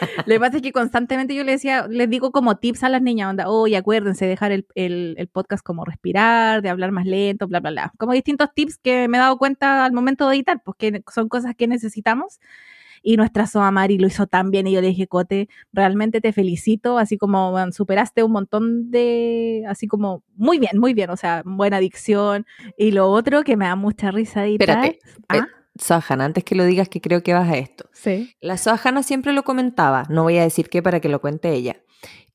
Lo que pasa es que constantemente yo le decía, les digo como tips a las niñas, onda, oye, acuérdense de dejar el, el- el podcast como respirar, de hablar más lento, bla, bla, bla. Como distintos tips que me he dado cuenta al momento de editar, pues que son cosas que necesitamos. Y nuestra Soamari lo hizo tan bien y yo le dije, Cote, realmente te felicito, así como bueno, superaste un montón de, así como, muy bien, muy bien, o sea, buena dicción. Y lo otro que me da mucha risa editar. Espérate. ¿Ah? eh, Sohana, antes que lo digas que creo que vas a esto. Sí. La Sohana siempre lo comentaba, no voy a decir qué para que lo cuente ella.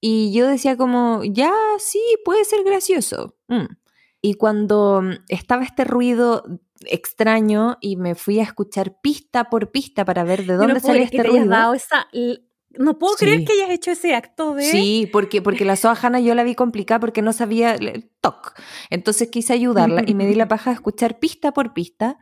Y yo decía como, ya, sí, puede ser gracioso. Mm. Y cuando mm, estaba este ruido extraño y me fui a escuchar pista por pista para ver de dónde no salía este ruido. dado esa... No puedo creer que hayas hecho ese acto de... Sí, porque, porque la Sohana yo la vi complicada porque no sabía el toc. Entonces quise ayudarla y me di la paja a escuchar pista por pista.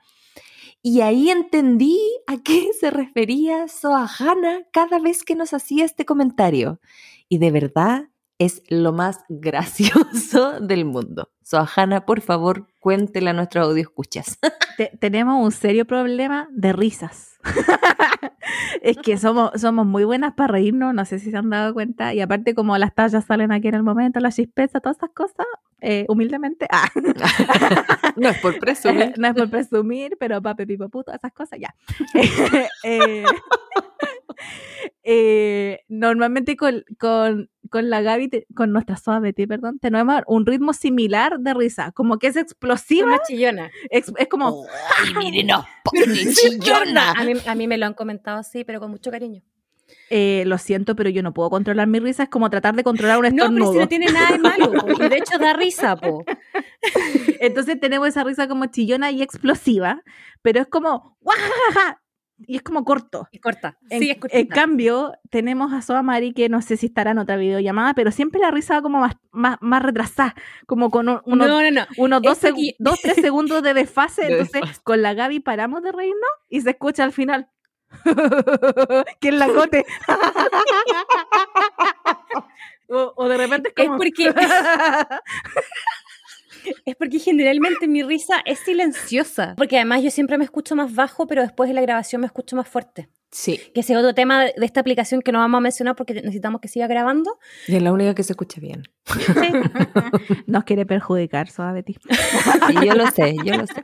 Y ahí entendí a qué se refería Sohana cada vez que nos hacía este comentario. Y de verdad es lo más gracioso del mundo. Sohana, por favor, cuéntela a nuestros audio escuchas. te- tenemos un serio problema de risas. es que somos, somos muy buenas para reírnos, no sé si se han dado cuenta. Y aparte, como las tallas salen aquí en el momento, la chispeza, todas esas cosas, eh, humildemente. ah, no es por presumir. no es por presumir, pero pape, pipo, puto, esas cosas ya. Eh, eh, normalmente con, con, con la Gaby, te- con nuestra Soa Betty, perdón, tenemos un ritmo similar de risa, como que es explosiva, Una chillona. es, es como... ¡Ay, miren, no, chillona! A mí, a mí me lo han comentado así, pero con mucho cariño. Eh, lo siento, pero yo no puedo controlar mi risa. Es como tratar de controlar un No, pero estornudo. si no tiene nada de malo. po, Y de hecho da risa, po. Entonces tenemos esa risa como chillona y explosiva, pero es como ¡guajajaja! Y es como corto. Y corta. En, sí, es en cambio, tenemos a Soa Mari, que no sé si estará en otra videollamada, pero siempre la risa va como más, más, más retrasada, como con un- unos, no, no, no. unos dos, es segu- porque- dos, tres segundos de desfase. De entonces, con la Gaby paramos de reírnos y se escucha al final. que es la cote. o, o de repente es Es como. porque, es porque generalmente mi risa es silenciosa. Porque además yo siempre me escucho más bajo, pero después de la grabación me escucho más fuerte. Sí, Que ese es otro tema de esta aplicación que no vamos a mencionar porque necesitamos que siga grabando. y es la única que se escucha bien. Sí. Nos quiere perjudicar, Betty. Y yo lo sé, yo lo sé.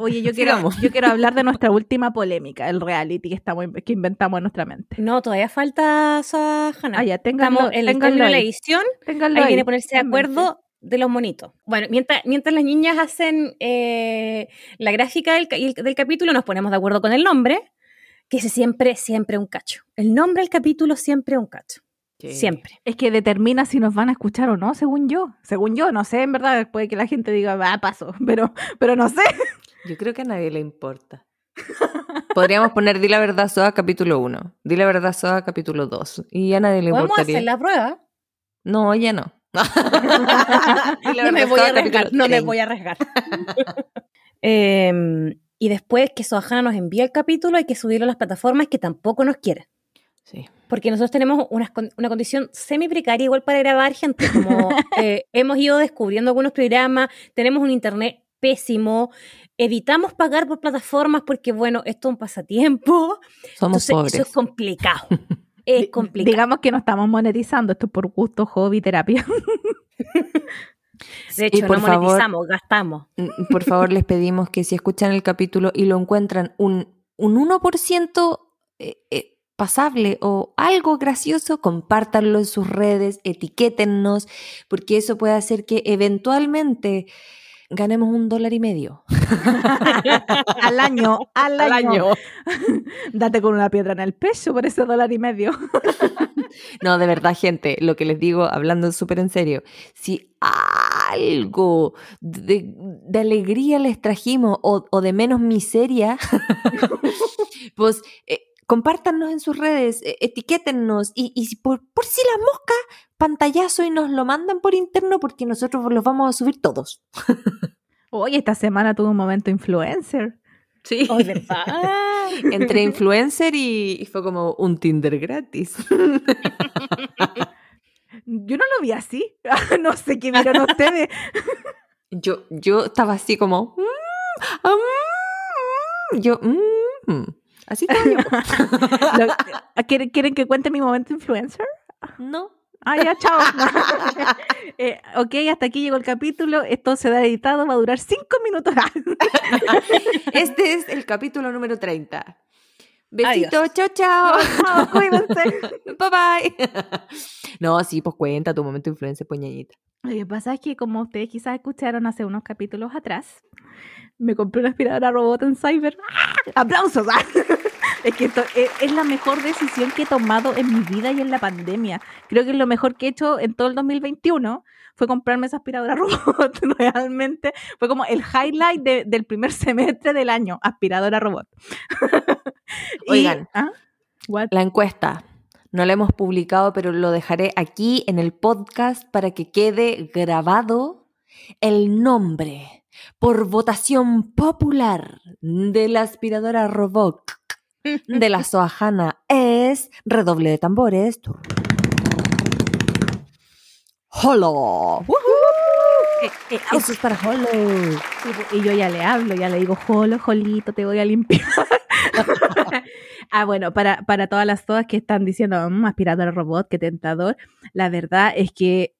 Oye, yo quiero, Sigamos. yo quiero hablar de nuestra última polémica, el reality que, estamos, que inventamos en nuestra mente. No, todavía falta Sahana. Ah, ya, ténganlo, Estamos en, ténganlo en la edición. ténganlo ahí, que ponerse de acuerdo de los monitos. Bueno, mientras, mientras las niñas hacen eh, la gráfica del, del capítulo, nos ponemos de acuerdo con el nombre, que ese siempre, siempre un cacho. El nombre del capítulo siempre un cacho. Siempre. Es que determina si nos van a escuchar o no, según yo. Según yo, no sé, en verdad, puede que la gente diga, va, paso, pero, pero no sé. Yo creo que a nadie le importa. Podríamos poner Di la verdad Soa capítulo 1, Di la verdad Soa capítulo 2 y a nadie le Podemos importaría. hacer la prueba. No, ya no. No me voy a arriesgar. No me 30. voy a arriesgar. Y después que Sohana nos envía el capítulo, hay que subirlo a las plataformas que tampoco nos quieren. Sí. Porque nosotros tenemos una condición semi precaria igual para grabar gente. Como eh, hemos ido descubriendo algunos programas, tenemos un internet pésimo. Evitamos pagar por plataformas porque, bueno, esto es un pasatiempo. Somos Entonces, pobres. eso es complicado. Es complicado. Digamos que no estamos monetizando, esto es por gusto, hobby, terapia. De Y hecho, por no favor, monetizamos, gastamos. Por favor, les pedimos que si escuchan el capítulo y lo encuentran un, un 1% eh, eh, pasable o algo gracioso, compártanlo en sus redes, etiquétennos, porque eso puede hacer que eventualmente ganemos un dólar y medio al año, al, al año. año. Date con una piedra en el pecho por ese dólar y medio. No, de verdad, gente, lo que les digo, hablando súper en serio, si algo de, de alegría les trajimos o, o de menos miseria, pues eh, compártanos en sus redes, eh, etiquétennos y, y por, por si la mosca, pantallazo y nos lo mandan por interno porque nosotros los vamos a subir todos. Oye, esta semana tuve un momento influencer. Sí. Oh, ¿verdad? Entre influencer y, y fue como un Tinder gratis. Yo no lo vi así. no sé qué vieron ustedes. Yo, yo estaba así como. "Mm, ah, mm, mm". Yo. "Mm, mm". Así estaba yo. Lo- ¿quieren, quieren que cuente mi momento influencer? No. Ah, ya, chao. Eh, ok, hasta aquí llegó el capítulo. Esto se da editado, va a durar cinco minutos. Este es el capítulo número 30. Besito, chao, chao. Cuídense. Bye bye. No, sí, pues cuenta tu momento de influencia, poñañita. Lo que pasa es que, como ustedes quizás escucharon hace unos capítulos atrás, me compré una aspiradora robot en Cyber. ¡Ah! ¡Aplausos! ¡Ah! Es que esto es, es la mejor decisión que he tomado en mi vida y en la pandemia. Creo que es lo mejor que he hecho en todo el 2021 fue comprarme esa aspiradora robot. Realmente fue como el highlight de- del primer semestre del año, aspiradora robot. Y- Oigan. ¿ah? What? La encuesta. No la hemos publicado, pero lo dejaré aquí en el podcast para que quede grabado el nombre por votación popular de la aspiradora robot de la Soajana es redoble de tambores. ¡Holo! Eh, eh, Eso es para Holo. Y yo ya le hablo, ya le digo, jolo, jolito, te voy a limpiar. ah, bueno, para, para todas las todas que están diciendo, "Mm, aspiradora robot, qué tentador, la verdad es que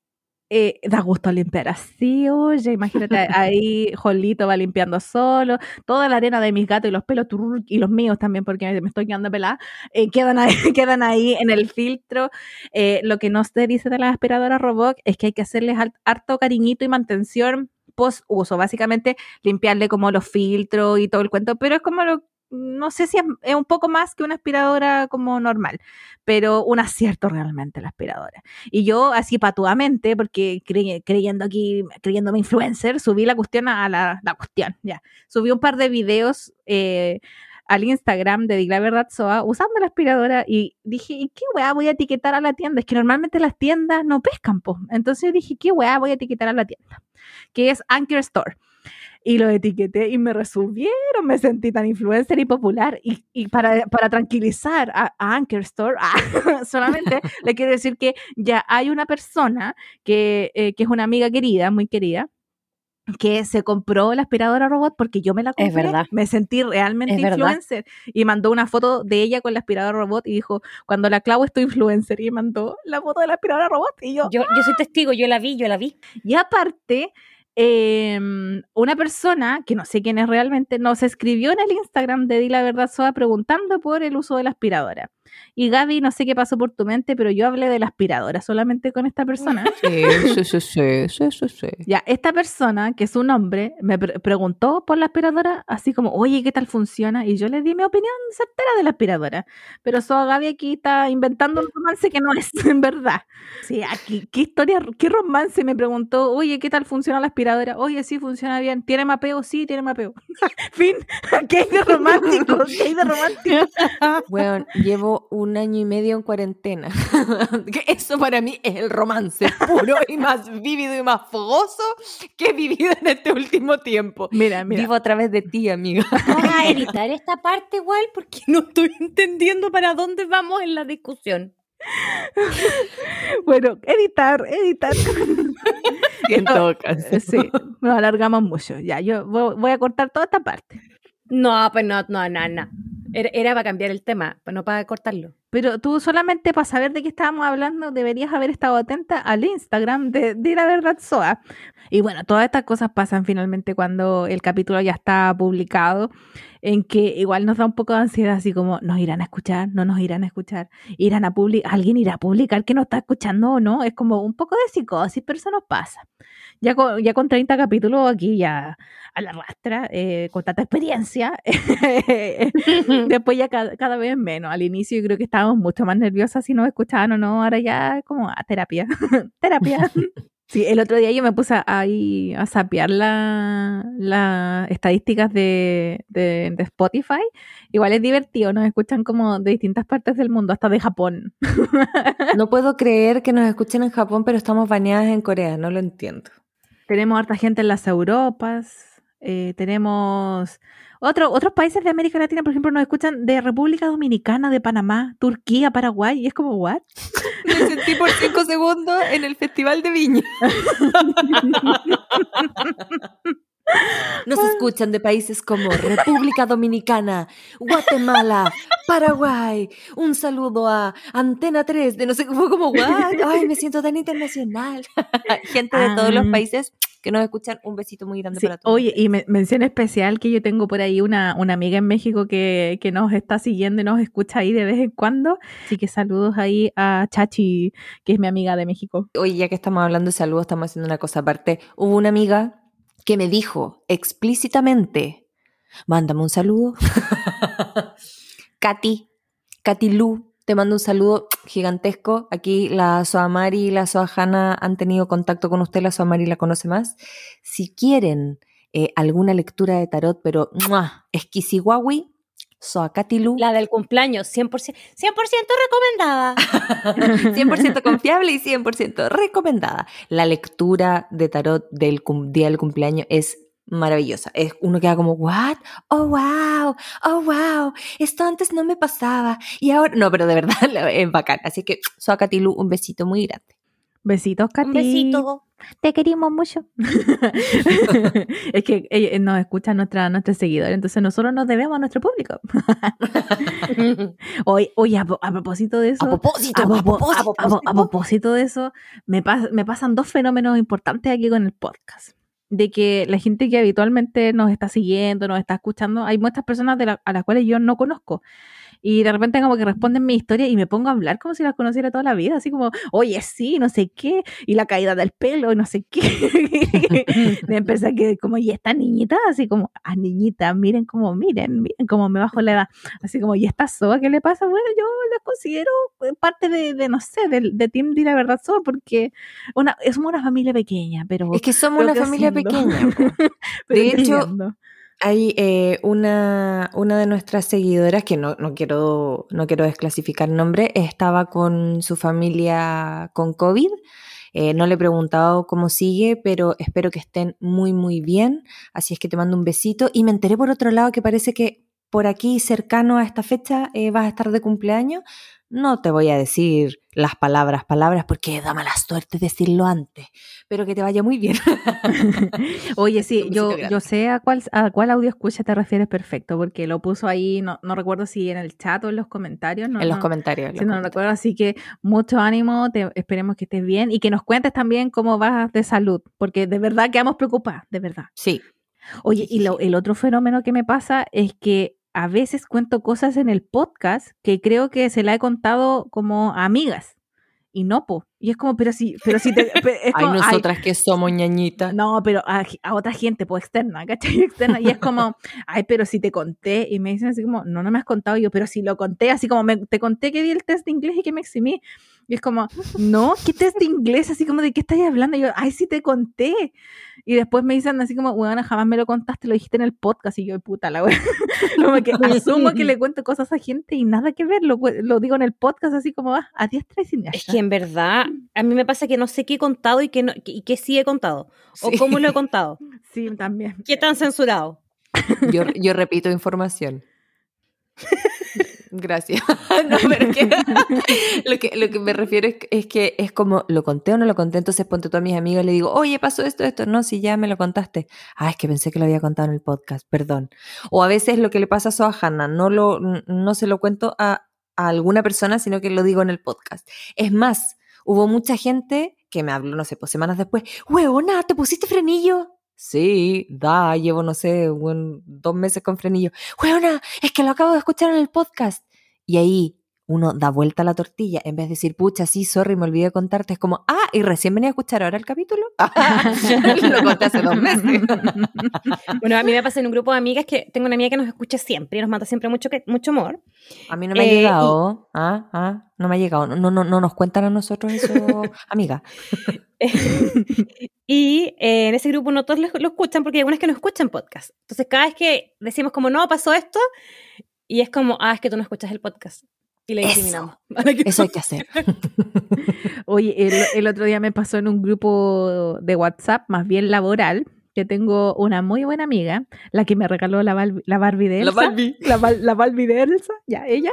eh, da gusto limpiar así, oye, imagínate, ahí Jolito va limpiando solo, toda la arena de mis gatos y los pelos, y los míos también, porque me estoy quedando pelada, eh, quedan, ahí, quedan ahí en el filtro. Eh, lo que no se dice de las aspiradoras robot es que hay que hacerles harto cariñito y mantención post uso, básicamente limpiarle como los filtros y todo el cuento, pero es como lo, no sé si es, un poco más que una aspiradora como normal, pero un acierto realmente la aspiradora. Y yo así patuamente, porque cre- creyendo aquí, creyéndome influencer, subí la cuestión a la, la cuestión, ya. Subí un par de videos eh, al Instagram de Di la Verdad usando la aspiradora y dije, ¿y qué weá voy a etiquetar a la tienda? Es que normalmente las tiendas no pescan, po. Entonces dije, ¿qué weá voy a etiquetar a la tienda? Que es Anchor Store. Y lo etiqueté y me resubieron, me sentí tan influencer y popular. Y, y para, para tranquilizar a, a Anchor Store, ah, solamente le quiero decir que ya hay una persona que, eh, que es una amiga querida, muy querida, que se compró la aspiradora robot porque yo me la compré. Es verdad. Me sentí realmente Es verdad. influencer. Y mandó una foto de ella con la aspiradora robot y dijo, cuando la clavo estoy influencer. Y mandó la foto de la aspiradora robot. Y yo, Yo, yo soy testigo, yo la vi, yo la vi. y aparte, em, una persona, que no sé quién es realmente, nos escribió en el Instagram de Di la Verdad Soa preguntando por el uso de la aspiradora. Y Gaby, no sé qué pasó por tu mente, pero yo hablé de la aspiradora solamente con esta persona. Sí, sí, sí, sí, sí, sí, sí. Ya, esta persona, que es un hombre, me pre- preguntó por la aspiradora, así como, oye, ¿qué tal funciona? Y yo le di mi opinión certera de la aspiradora. Pero Soa Gaby aquí está inventando un romance que no es en verdad. Sí, aquí, ¿qué historia, qué romance? Me preguntó, oye, ¿qué tal funciona la aspiradora? Oye, sí, funciona bien. ¿Tiene mapeo? Sí, tiene mapeo. fin, ¿qué hay de romántico? ¿Qué hay de romántico? Bueno, llevo un año y medio en cuarentena. Que Eso para mí es el romance puro y más vívido y más fogoso que he vivido en este último tiempo. Mira, mira. Vivo a través de ti, amiga. Vamos a editar esta parte igual porque no estoy entendiendo para dónde vamos en la discusión. Bueno, editar, editar. en todo caso. Sí, nos alargamos mucho. Ya, yo vo- voy a cortar toda esta parte. No, pues no, no, no, no. Era, para cambiar el tema, no para cortarlo. Pero tú solamente para saber de qué estábamos hablando deberías haber estado atenta al Instagram de, de La Verdad Soa. Y bueno, todas estas cosas pasan finalmente cuando el capítulo ya está publicado, en que igual nos da un poco de ansiedad, así como, ¿nos irán a escuchar? ¿No nos irán a escuchar? ¿Irán a publicar? ¿Alguien irá a publicar que nos está escuchando o no? Es como un poco de psicosis, pero eso nos pasa. Ya con, ya con 30 capítulos aquí ya a la rastra, eh, con tanta experiencia, después ya cada, cada vez menos. Al inicio yo creo que estábamos mucho más nerviosas si nos escuchaban o no, ahora ya es como a terapia, terapia. Sí, el otro día yo me puse ahí a sapear las la estadísticas de, de, de Spotify. Igual es divertido, nos escuchan como de distintas partes del mundo, hasta de Japón. No puedo creer que nos escuchen en Japón, pero estamos baneadas en Corea, no lo entiendo. Tenemos harta gente en las Europas, eh, tenemos otro, otros países de América Latina, por ejemplo, nos escuchan de República Dominicana, de Panamá, Turquía, Paraguay, y es como, ¿what? Me sentí por cinco segundos en el Festival de Viña. Nos escuchan de países como República Dominicana, Guatemala, Paraguay. Un saludo a Antena 3 de no sé fue como what? Ay, me siento tan internacional. Gente de todos los países que nos escuchan, un besito muy grande Sí, para todos. Oye, y me- mención especial que yo tengo por ahí una, una amiga en México que, que nos está siguiendo y nos escucha ahí de vez en cuando. Así que saludos ahí a Chachi, que es mi amiga de México. Oye, ya que estamos hablando de salud, estamos haciendo una cosa aparte. Hubo una amiga que me dijo explícitamente, mándame un saludo. Katy, Katy Lu, te mando un saludo gigantesco. Aquí la Soamari y la Soahana han tenido contacto con usted, la Soamari la conoce más. Si quieren eh, alguna lectura de tarot, pero exquisihuawi, Soa Katy Lu. La del cumpleaños, 100%, 100 recomendada. 100% confiable y 100% recomendada. La lectura de tarot del día del cumpleaños es maravillosa. Es uno queda como, ¿what? Oh, wow, oh, wow, esto antes no me pasaba. Y ahora, no, pero de verdad es bacán. Así que, Soa Katilu, un besito muy grande. Besitos, Katy. Un besito. Te querimos mucho. es que eh, nos escuchan nuestra, nuestros seguidores, entonces nosotros nos debemos a nuestro público. Oye, oye a, propósito de eso. A propósito, a, propósito, a a de eso, me, pas- me pasan dos fenómenos importantes aquí con el podcast. De que la gente que habitualmente nos está siguiendo, nos está escuchando, hay muchas personas de la- a las cuales yo no conozco. Y de repente como que responden mi historia y me pongo a hablar como si las conociera toda la vida, así como, oye, sí, no sé qué, y la caída del pelo, y no sé qué. de empezar que como, y esta niñita, así como, ah, niñita, miren como, miren, miren cómo me bajo la edad. Así como, ¿y esta soa qué le pasa? Bueno, yo la considero eh, parte de, de, no sé, del de Team Di la verdad soa, porque una, somos una familia pequeña, pero... Es que somos una familia haciendo. pequeña. de hecho. Hay eh, una, una de nuestras seguidoras, que no, no, quiero, no quiero desclasificar nombre, estaba con su familia con COVID. Eh, no le he preguntado cómo sigue, pero espero que estén muy, muy bien. Así es que te mando un besito. Y me enteré por otro lado que parece que por aquí, cercano a esta fecha, eh, vas a estar de cumpleaños. No te voy a decir las palabras, palabras, porque da mala suerte decirlo antes, pero que te vaya muy bien. Oye, sí, yo, yo sé a cuál, a cuál audio escucha te refieres perfecto, porque lo puso ahí, no, no recuerdo si en el chat o en los comentarios. No, en los no- comentarios. los no comentarios. recuerdo, así que mucho ánimo, te, esperemos que estés bien y que nos cuentes también cómo vas de salud, porque de verdad quedamos preocupadas, de verdad. Sí. Oye, y lo- el otro fenómeno que me pasa es que a veces cuento cosas en el podcast que creo que se la he contado como a amigas y no, po. Y es como, pero si, pero si te, es Ay, como, ay, nosotras que somos ñañitas. no, pero a, a otra gente, pues externa, ¿cachai? Externa. Y es como, ay, pero si te conté. Y me dicen así como, no, no me has contado. Y yo, pero si lo conté, así como, me- te conté que di el test de inglés y que me eximí. Y es como, no, ¿qué test de inglés? Así como, ¿de qué estás hablando? Y yo, ay, sí te conté. Y después me dicen así como, bueno, jamás me lo contaste, lo dijiste en el podcast. Y yo, puta la wea. como que asumo que le cuento cosas a gente y nada que ver. Lo, lo digo en el podcast así como, ah, a diestra y siniestra. Es que en verdad, a mí me pasa que no sé qué he contado y qué, no, y qué sí he contado. O cómo lo he contado. Sí, también. ¿Qué tan censurado? Yo, yo repito información. Gracias. No, lo, que, lo que me refiero es, que- es que es como, ¿lo conté o no lo conté? Entonces ponte tú a mis amigos y le digo, oye, pasó esto, esto. No, si ya me lo contaste. Ah, es que pensé que lo había contado en el podcast, perdón. O a veces lo que le pasa a Sohana, no, lo, no se lo cuento a, a alguna persona, sino que lo digo en el podcast. Es más, hubo mucha gente que me habló, no sé, pues semanas después, huevona, ¿te pusiste frenillo? Sí, da, llevo, no sé, un- dos meses con frenillo. Huevona, es que lo acabo de escuchar en el podcast. Y ahí uno da vuelta a la tortilla, en vez de decir, pucha, sí, sorry, me olvidé de contarte, es como, ah, y recién venía a escuchar ahora el capítulo. lo conté hace dos meses. Bueno, a mí me pasa en un grupo de amigas que tengo una amiga que nos escucha siempre y nos manda siempre mucho, que- mucho amor. A mí no me ha Eh, y- llegado. Ah, ah, no me ha llegado. No, no, no nos cuentan a nosotros eso, amiga. y eh, en ese grupo no todos lo, lo escuchan porque hay algunas que no escuchan podcast. Entonces, cada vez que decimos como, no, pasó esto, y es como, ah, es que tú no escuchas el podcast. Y le Eso. discriminamos. Eso hay que hacer. Oye, el, el otro día me pasó en un grupo de WhatsApp, más bien laboral, que tengo una muy buena amiga, la que me regaló la, Bal- la Barbie de Elsa. La, Bal- la Barbie de Elsa, ya, ella,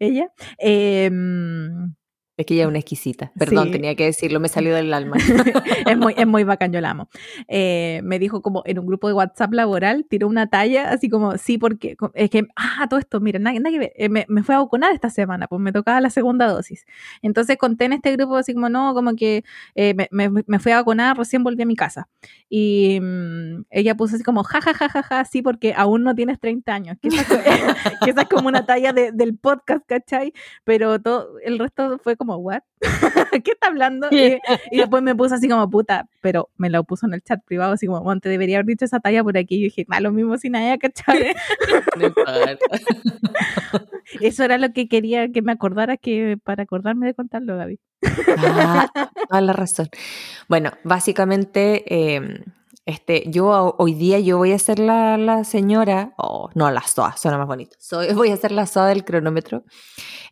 ella. em, Es que ella es una exquisita. Perdón, Sí. tenía que decirlo, me salió del alma. es, muy, es muy bacán, yo la amo. Eh, me dijo como en un grupo de WhatsApp laboral, tiró una talla, así como, sí, porque es que, ah, todo esto, mira, nada, nada que ver, eh, me, me fue a vacunar esta semana, pues me tocaba la segunda dosis. Entonces conté en este grupo así como, no, como que eh, me, me, me fui a vacunar, recién volví a mi casa. Y mm, ella puso así como, ja, ja, ja, ja, ja, sí, porque aún no tienes 30 años, que esa, es co- que esa es como una talla de- del podcast, ¿cachai? Pero todo, el resto fue como, ¿what? ¿Qué está hablando? Y, y después me puso así como puta, pero me lo puso en el chat privado, así como, bueno, te debería haber dicho esa talla por aquí. Y yo dije, más lo mismo sin nadie, ¿cachai? No importa. Eso era lo que quería que me acordara que para acordarme de contarlo, Gaby. Ah, toda la razón. Bueno, básicamente, eh, este, yo ho- hoy día yo voy a ser la, la señora, oh, no, la SOA, suena más bonito. Soy, voy a ser la SOA del cronómetro.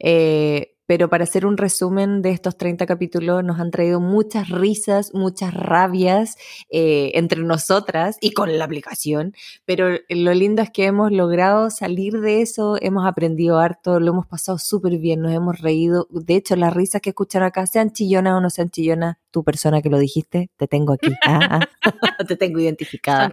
Eh, pero para hacer un resumen de estos 30 capítulos, nos han traído muchas risas, muchas rabias eh, entre nosotras y con la aplicación. Pero lo lindo es que hemos logrado salir de eso, hemos aprendido harto, lo hemos pasado súper bien, nos hemos reído. De hecho, las risas que escuchan acá, sean chillonas o no sean chillonas, tu persona que lo dijiste, te tengo aquí. ah, ah. te tengo identificada.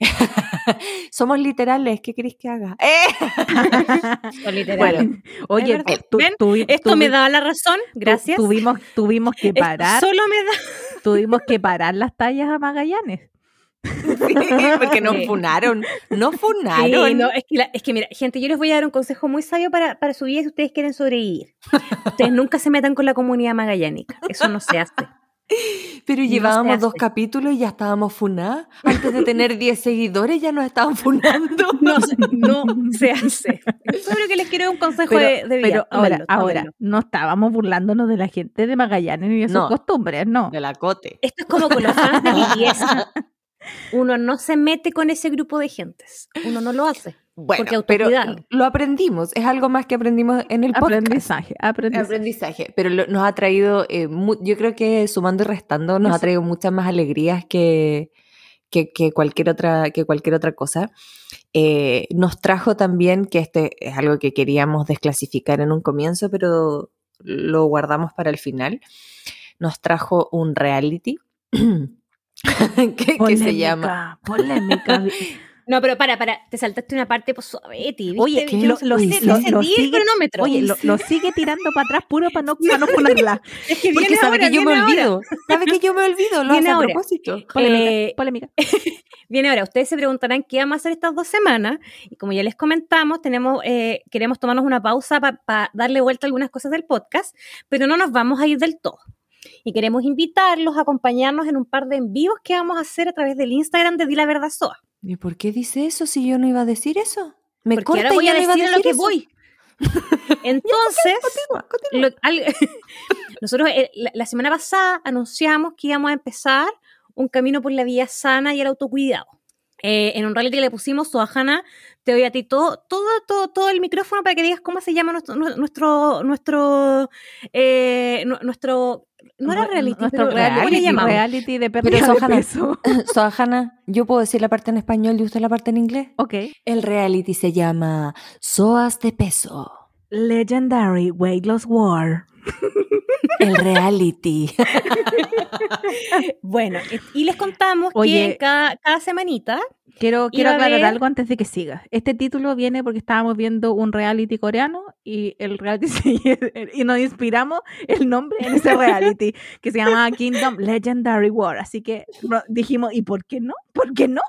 Somos literales, ¿qué queréis que haga? ¡Eh! son literales. Bueno, Oye, tú- ¿Ven? Tuvi- Esto tuvi- me da la razón, tu- gracias. Tuvimos, tuvimos que Esto parar, Solo me da. tuvimos que parar las tallas a Magallanes. Sí, porque nos Sí. funaron, nos Sí, funaron. no, es, que la- es que mira, gente, yo les voy a dar un consejo muy sabio para, para su vida si ustedes quieren sobrevivir. Ustedes nunca se metan con la comunidad magallánica. Eso no se hace. Pero No llevábamos dos capítulos y ya estábamos funadas. Antes de tener 10 seguidores ya nos estaban funando. No, se- no se hace. Yo creo que les quiero un consejo Pero, de, de vida. pero ahora, ahora, no estábamos burlándonos de la gente de Magallanes ni de sus No. costumbres, no. De la cote. Esto es como con los fans de BTS. Uno no se mete con ese grupo de gentes. Uno no lo hace. Bueno, Porque pero lo aprendimos. Es algo más que aprendimos en el podcast. Aprendizaje, aprendizaje. Aprendizaje, pero lo- nos ha traído, eh, mu- yo creo que sumando y restando, nos ha Eso. traído muchas más alegrías que, que, que cualquier, otra, que cualquier otra cosa. Eh, nos trajo también, que este es algo que queríamos desclasificar en un comienzo, pero lo guardamos para el final, nos trajo un reality que, que se llama... Polémica. No, pero para, para, te saltaste una parte pues, suaveti, ¿viste? Oye, Yo lo- lo- sigue- cronómetro. Oye, lo, sigue tirando para atrás puro para no, para no ponerla. es que Porque viene sabe ahora, que yo me olvido, sabe que yo me olvido, lo Viene hace a propósito. Polémica, Eh, polémica. Viene ahora, ustedes se preguntarán qué vamos a hacer estas dos semanas y como ya les comentamos, tenemos, eh, queremos tomarnos una pausa para darle vuelta a algunas cosas del podcast, pero no nos vamos a ir del todo. Y queremos invitarlos a acompañarnos en un par de en vivos que vamos a hacer a través del Instagram de Di la Verdad Soa. ¿Y por qué dice eso si yo no iba a decir eso? Me Porque corta ahora voy y a ya no iba decir a lo que eso. voy. Entonces, Continúa, continúa. lo- al- nosotros eh, la, la semana pasada anunciamos que íbamos a empezar un camino por la vía sana y el autocuidado. Eh, en un reality le pusimos, Soajana, te doy a ti todo, todo, todo, todo el micrófono para que digas cómo se llama nuestro, nu- nuestro, nuestro, eh, nu- nuestro no era reality, Nuestro pero reality, ¿cómo le llamamos? reality de pérdida Pero de Sohana- peso. Sohana, yo puedo decir la parte en español y usted la parte en inglés. Ok. El reality se llama Soas de Peso. Legendary Weight Loss War. El reality. Bueno, y les contamos Oye. que cada, cada semanita Quiero, quiero aclarar ver- algo antes de que sigas. Este título viene porque estábamos viendo un reality coreano y el reality y nos inspiramos el nombre en ese reality que se llama Kingdom Legendary War. Así que dijimos, ¿y por qué no? ¿Por qué no?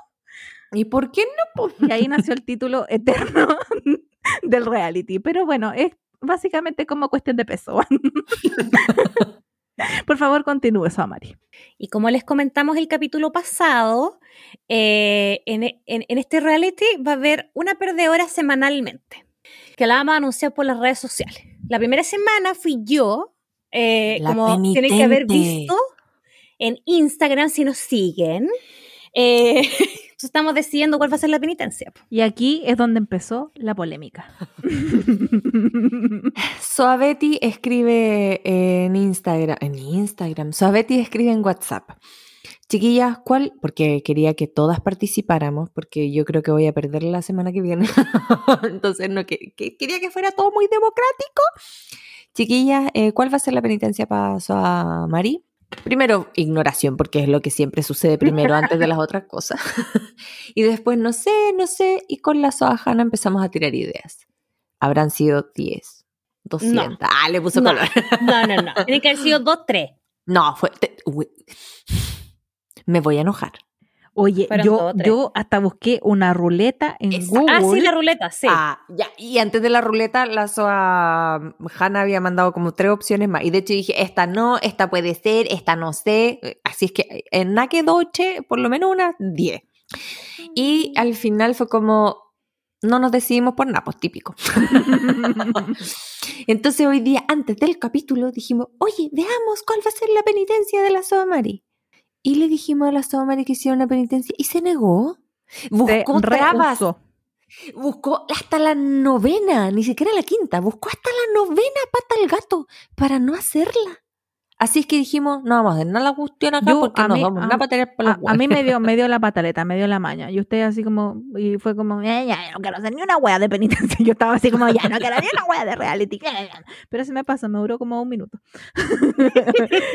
¿Y por qué no? Y ahí nació el título eterno del reality. Pero bueno, es básicamente como cuestión de peso. Por favor, continúe, Samari. Y como les comentamos el capítulo pasado, eh, en, en- en este reality va a haber una perdedora semanalmente, que la vamos a anunciar por las redes sociales. La primera semana fui yo, eh, como tienen que haber visto en Instagram si nos siguen. Eh, entonces estamos decidiendo cuál va a ser la penitencia. Y aquí es donde empezó la polémica. Soabetti escribe en Instagram. En Instagram. Soabetti escribe en WhatsApp. Chiquillas, ¿cuál? Porque quería que todas participáramos, porque yo creo que voy a perder la semana que viene. Entonces, no, que, que- quería que fuera todo muy democrático. Chiquillas, eh, ¿cuál va a ser la penitencia para Soamari? Primero, ignoración, porque es lo que siempre sucede primero antes de las otras cosas. y después, no sé, no sé. Y con la Soahana empezamos a tirar ideas. Habrán sido 10, 200. Ah, le puso No. color. No, no, no. Tienen que haber sido dos, tres. No, fue. te- me voy a enojar. Oye, Fueron yo, yo hasta busqué una ruleta en Esa- Google. Ah, sí, la ruleta, sí. Ah, ya. Y antes de la ruleta, la Soa Hanna había mandado como tres opciones más. Y de hecho dije, esta no, esta puede ser, esta no sé. Así es que en Nake Doche, por lo menos unas 10. Y al final fue como, no nos decidimos por nada, pues típico. Entonces hoy día, antes del capítulo, dijimos, oye, veamos cuál va a ser la penitencia de la Soa Mari. Y le dijimos a la Soa Mari que hiciera una penitencia y se negó. Buscó trabas. Buscó hasta la novena, ni siquiera la quinta, buscó hasta la novena pata al gato para no hacerla. Así es que dijimos, no vamos a hacer nada la cuestión acá Yo, porque a nos mí- vamos a- tener por A, a mí huevos". me dio, me dio la pataleta, me dio la maña. Y usted así como, y fue como, "Eh, ya, no quiero hacer ni una wea de penitencia. Yo estaba así como, ya, no quiero ni una wea de reality. Pero se me pasó, me duró como un minuto.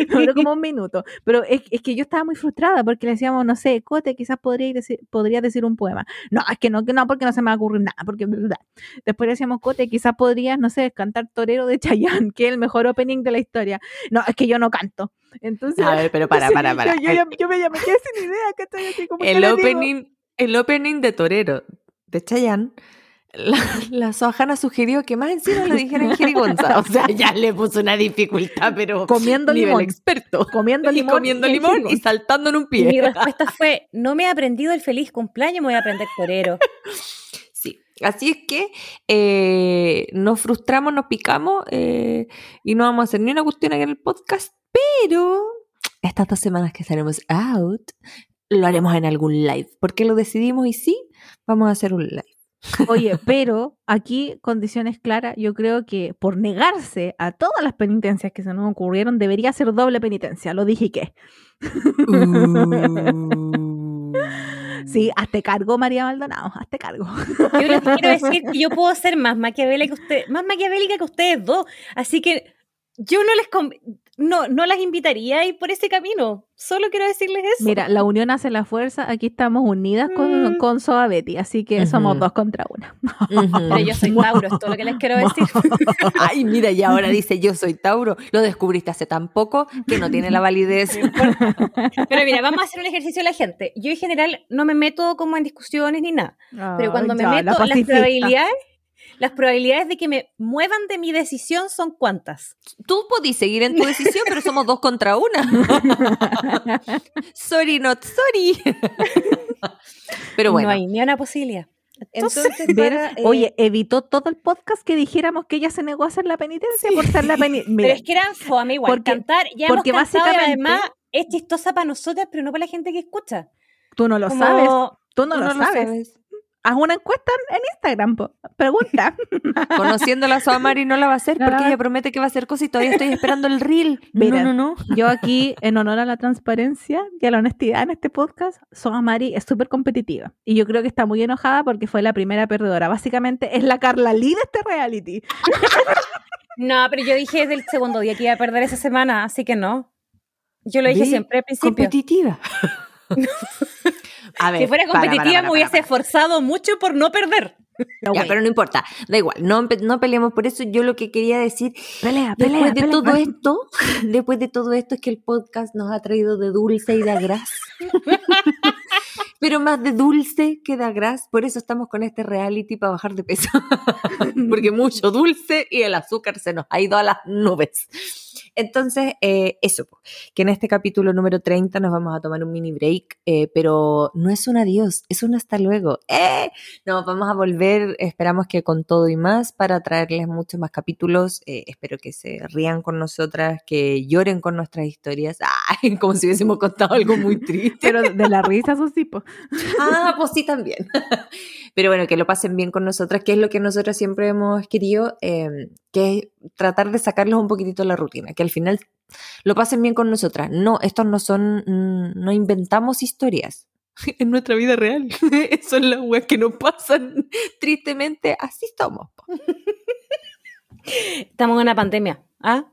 me duró como un minuto. Pero es, es que yo estaba muy frustrada porque le decíamos, no sé, Cote, quizás podría decir, podría decir un poema. No, es que no, que no, porque no se me va a ocurrir nada. Porque, bla. Después le decíamos, Cote, quizás podrías, no sé, cantar Torero de Chayanne, que es el mejor opening de la historia. No, es que yo no canto. Entonces, A ver, pero para, para, para. Yo, yo yo me, me quedé sin idea, estoy así como. ¿qué el, opening, el opening de Torero de Chayanne, la, la Soajana sugirió que más encima lo dijera en jerigonza. O sea, ya le puso una dificultad, pero Comiendo nivel limón. experto. Comiendo Y limón. comiendo y limón y jerigonza. saltando en un Y mi pie. respuesta fue, no me he aprendido el feliz cumpleaños, me voy a aprender torero. Sí, así es que eh, nos frustramos, nos picamos eh, y no vamos a hacer ni una cuestión aquí en el podcast, pero estas dos semanas que estaremos out, lo haremos en algún live, porque lo decidimos y sí, vamos a hacer un live. Oye, pero aquí, condiciones claras, yo creo que por negarse a todas las penitencias que se nos ocurrieron, debería ser doble penitencia. Lo dije y qué. Sí, hazte cargo, María Maldonado, hazte cargo. Yo les quiero decir que yo puedo ser más maquiavélica que ustedes, más maquiavélica que ustedes dos. Así que yo no les no, no las invitaría a ir por ese camino. Solo quiero decirles eso. Mira, la unión hace la fuerza. Aquí estamos unidas con, Mm. con Soa Betty, así que somos dos contra una. Pero yo soy Tauro, es todo lo que les quiero decir. Ay, mira, y ahora dice yo soy Tauro. Lo descubriste hace tan poco que no tiene la validez. Pero mira, vamos a hacer un ejercicio a la gente. Yo en general no me meto como en discusiones ni nada. Pero cuando me la meto, las probabilidades, las probabilidades de que me muevan de mi decisión son cuántas. Tú podís seguir en tu decisión, pero somos dos contra una. sorry, not sorry. pero bueno. No hay ni una posibilidad. Entonces, Entonces, para, eh, oye, evitó todo el podcast que dijéramos que ella se negó a hacer la penitencia por ser la penitencia. pero es que eran fome igual. porque- cantar, ya porque hemos cantado y además es chistosa para nosotras, pero no para la gente que escucha. tú no lo Como- sabes, tú no, Tú lo, sabes. Haz una encuesta en Instagram, po. pregunta. Conociendo a la Soamari no la va a hacer No porque va- ella promete que va a hacer cosas y todavía estoy esperando el reel. Mira. no, no, no. Yo aquí, en honor a la transparencia y a la honestidad en este podcast, Soa Mari es súper competitiva. Y yo creo que está muy enojada porque fue la primera perdedora. Básicamente es la Carla Lee de este reality. No, pero yo dije desde el segundo día que iba a perder esa semana, así que no. Yo lo dije siempre al principio. Competitiva. A ver, Si fuera para, para, competitiva, para, me hubiese para, para. esforzado mucho por no perder. Pero Ya, pero no importa, da igual, no, no peleemos por eso. Yo lo que quería decir pelea, pelea, después de pelea. todo esto, después de todo esto es que el podcast nos ha traído de dulce y de agraz. Pero más de dulce que de agraz, por eso estamos con este reality para bajar de peso. Porque mucho dulce y el azúcar se nos ha ido a las nubes. Entonces, eh, eso, que en este capítulo número 30 nos vamos a tomar un mini break, eh, pero no es un adiós, es un hasta luego. ¡Eh! No, vamos a volver, esperamos que con todo y más, para traerles muchos más capítulos. Eh, espero que se rían con nosotras, que lloren con nuestras historias. ¡Ay! Como si hubiésemos contado algo muy triste. Pero de la risa, Ah, pues sí, también. Pero bueno, que lo pasen bien con nosotras, que es lo que nosotras siempre hemos querido, eh, que es tratar de sacarlos un poquitito de la rutina, que al final lo pasen bien con nosotras. No, estos no son, no inventamos historias. En nuestra vida real. Son las weas que nos pasan. Tristemente, así estamos. po. Estamos en una pandemia. ¿Ah?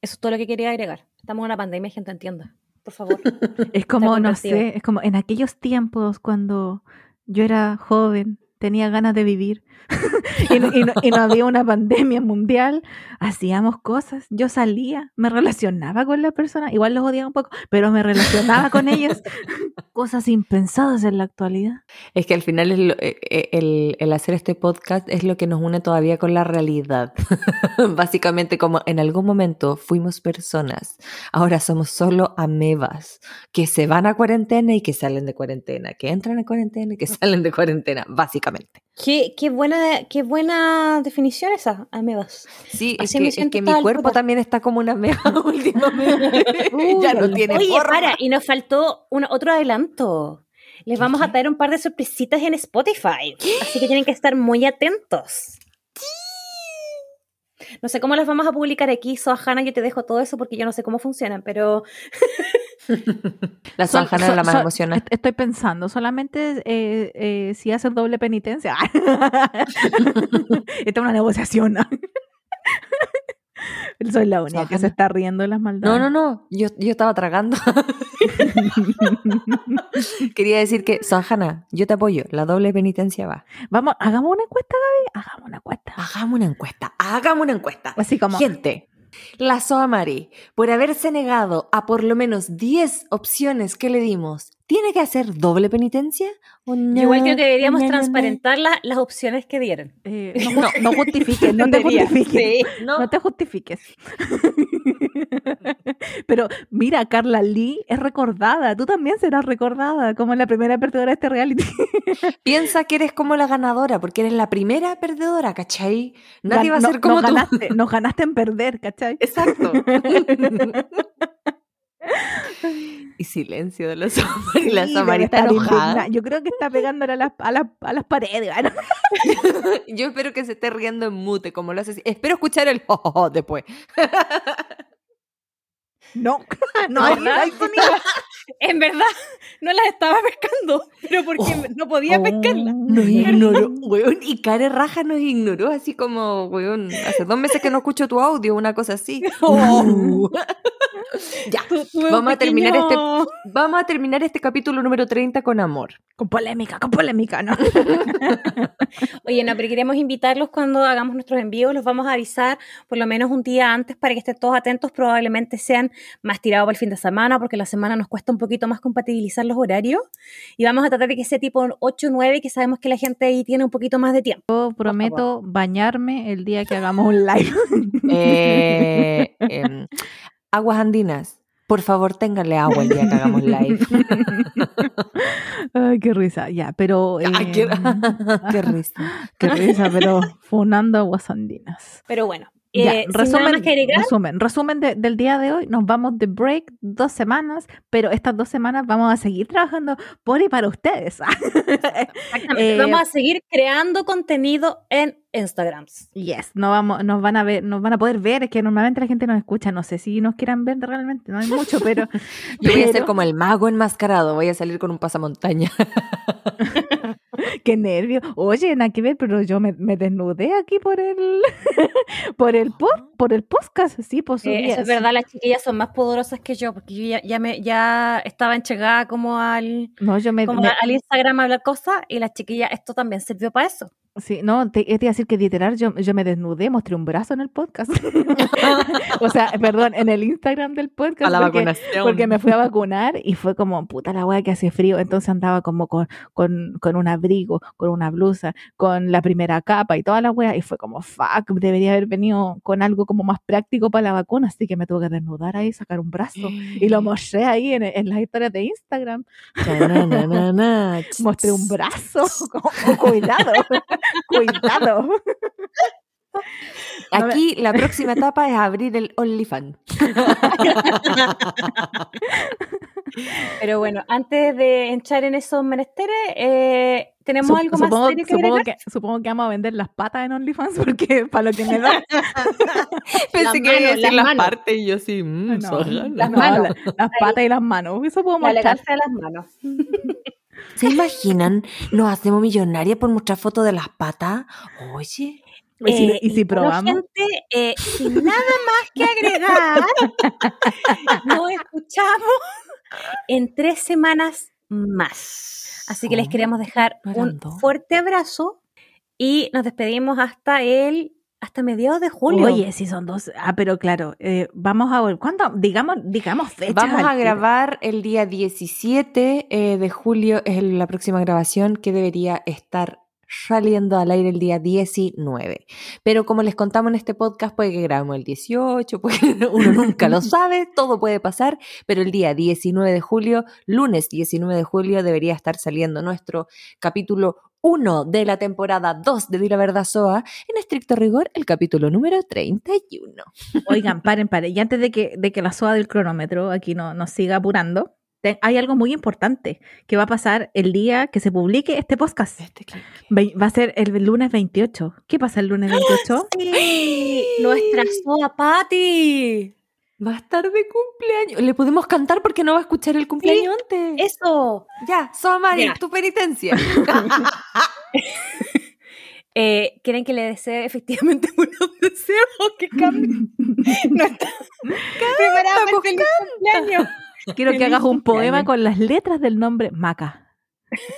Eso es todo lo que quería agregar. Estamos en una pandemia, gente, entienda. Por favor. Es como, no sé, es como en aquellos tiempos cuando yo era joven, tenía ganas de vivir y, no, y no- y no había una pandemia mundial, hacíamos cosas. Yo salía, me relacionaba con la persona, igual los odiaba un poco, pero me relacionaba con ellas. Cosas impensadas en la actualidad. Es que al final es lo- eh, eh, el, el hacer este podcast es lo que nos une todavía con la realidad. Básicamente como en algún momento fuimos personas, ahora somos solo amebas que se van a cuarentena y que salen de cuarentena, que entran a cuarentena y que salen de cuarentena, básicamente. Qué, qué, buena, qué buena definición esa, amebas. Sí, es que, es que mi cuerpo también está como una ameba últimamente. Uy, ya no tiene Oye, forma. para, y nos faltó una- otro adelanto. Les vamos a traer un par de sorpresitas en Spotify. Así que tienen que estar muy atentos. No sé cómo las vamos a publicar aquí, Sohana, yo te dejo todo eso porque yo no sé cómo funcionan, pero La Sol- es sol- la más sol- emocional. est- Estoy pensando, solamente eh, eh, si haces doble penitencia. Esta es una negociación. Soy la única que se está riendo de las No, maldades. no, no, yo, yo estaba tragando. Quería decir que, Sohana, yo te apoyo, la doble penitencia va. Vamos, hagamos una encuesta, Gaby. Hagamos una encuesta. Hagamos una encuesta, hagamos una encuesta. Así como, Gente, la Soamari, por haberse negado a por lo menos 10 opciones que le dimos, ¿tiene que hacer doble penitencia? ¿O no? igual creo que deberíamos No, no, no. transparentar la- las opciones que dieron. eh, no, no justifiques, no te justifiques. sí. No, No te justifiques. Pero mira, Carla Lee es recordada. Tú también serás recordada como la primera perdedora de este reality. piensa que eres como la ganadora, porque eres la primera perdedora, ¿cachai? Nadie Gan- va a no- ser como nos tú. Ganaste, nos ganaste en perder, ¿cachai? Exacto. y silencio de la. La Sí, debe está estar enojada. Yo creo que está pegándole a las, a las, a las paredes. ¿no? Yo espero que se esté riendo en mute, como lo hace. Espero escuchar el jojojo después. No, no, hay. En verdad, no las estaba pescando, pero porque no podía pescarlas. Nos ignoró, weón. Y Care Raja nos ignoró, así como, weón, hace dos meses que no escucho tu audio, una cosa así. Oh. ya, Tu- vamos a terminar este vamos a terminar este capítulo número 30 con amor. Con polémica, con polémica, ¿no? Oye, no, pero queremos invitarlos cuando hagamos nuestros envíos, los vamos a avisar por lo menos un día antes para que estén todos atentos, probablemente sean más tirados para el fin de semana, porque la semana nos cuesta un poquito más compatibilizar los horarios, y vamos a tratar de que sea tipo 8 o 9, que sabemos que la gente ahí tiene un poquito más de tiempo. Yo prometo bañarme el día que hagamos un live. Eh, em, aguas andinas. Por favor, ténganle agua el día que hagamos live. Ay, qué risa. Ya, pero. Ay, qué, eh, qué risa. qué risa, pero funando aguas andinas. Pero bueno, Ya, Eh, resumen, resumen, resumen de- del día de hoy, nos vamos de break dos semanas, pero estas dos semanas vamos a seguir trabajando por y para ustedes. exactamente, eh, vamos a seguir creando contenido en Instagrams. yes, no vamos, nos van a ver, nos van a poder ver, es que normalmente la gente nos escucha, no sé si nos quieran ver realmente, no hay mucho, pero Yo voy a ser como el mago enmascarado, voy a salir con un pasamontaña. qué nervio. Oye, nada que ver, pero yo me, me desnudé aquí por el por el pod- por el podcast, sí, pues Eh, subí eso es verdad, las chiquillas son más poderosas que yo, porque yo ya, ya me, ya estaba enchegada como al, No, yo me, como me- al Instagram a hablar cosas, y las chiquillas, esto también sirvió para eso. Sí, no, te, te iba a decir que literal yo, yo me desnudé, mostré un brazo en el podcast. o sea, perdón, en el Instagram del podcast. A la porque, vacunación. porque me fui a vacunar y fue como, puta la wea que hace frío. Entonces andaba como con, con, con un abrigo, con una blusa, con la primera capa y toda la wea. Y fue como, fuck, debería haber venido con algo como más práctico para la vacuna. Así que me tuve que desnudar ahí, sacar un brazo. Y lo mostré ahí en, en las historias de Instagram. Mostré un brazo. Como, cuidado, cuidado. Aquí la próxima etapa es abrir el OnlyFans. Pero bueno, antes de entrar en esos menesteres, eh, ¿tenemos Sup- algo supongo, más serio que supongo que supongo que vamos a vender las patas en OnlyFans porque para lo que me da Pensé que iba a decir las partes y yo sí, mm, no, sojana. las no, manos. la- las patas y las manos eso puedo La elegancia de las manos. ¿Se imaginan? Nos hacemos millonarias por mostrar fotos de las patas. Oye. y si, Eh, y si probamos gente, eh, sin nada más que agregar, nos escuchamos en tres semanas más. Así que les queremos dejar un fuerte abrazo y nos despedimos hasta el hasta mediados de julio. oye si son dos ah pero claro eh, vamos a vol- ¿cuándo? digamos digamos fechas Vamos a grabar el día 17 eh, de julio, es la próxima grabación que debería estar saliendo al aire el día 19. Pero como les contamos en este podcast, puede que grabemos el 18, puede que uno nunca lo sabe, todo puede pasar, pero el día 19 de julio, lunes 19 de julio, debería estar saliendo nuestro capítulo 1 de la temporada 2 de Di la Verdad Soa, en estricto rigor, el capítulo número 31. oigan paren paren y antes de que de que la soa del cronómetro aquí no nos siga apurando hay algo muy importante que va a pasar el día que se publique este podcast. Este Va a ser el lunes 28. ¿Qué pasa el lunes 28? Sí, nuestra Soa Patty. Va a estar de cumpleaños. Le podemos cantar porque no va a escuchar el cumpleaños antes. Eso. Ya, Soamari, Ya. tu penitencia. Eh, ¿Quieren que le desee efectivamente buenos deseos o que cambie? No está preparada para el feliz cumpleaños. Quiero que hagas un poema con las letras del nombre Maca.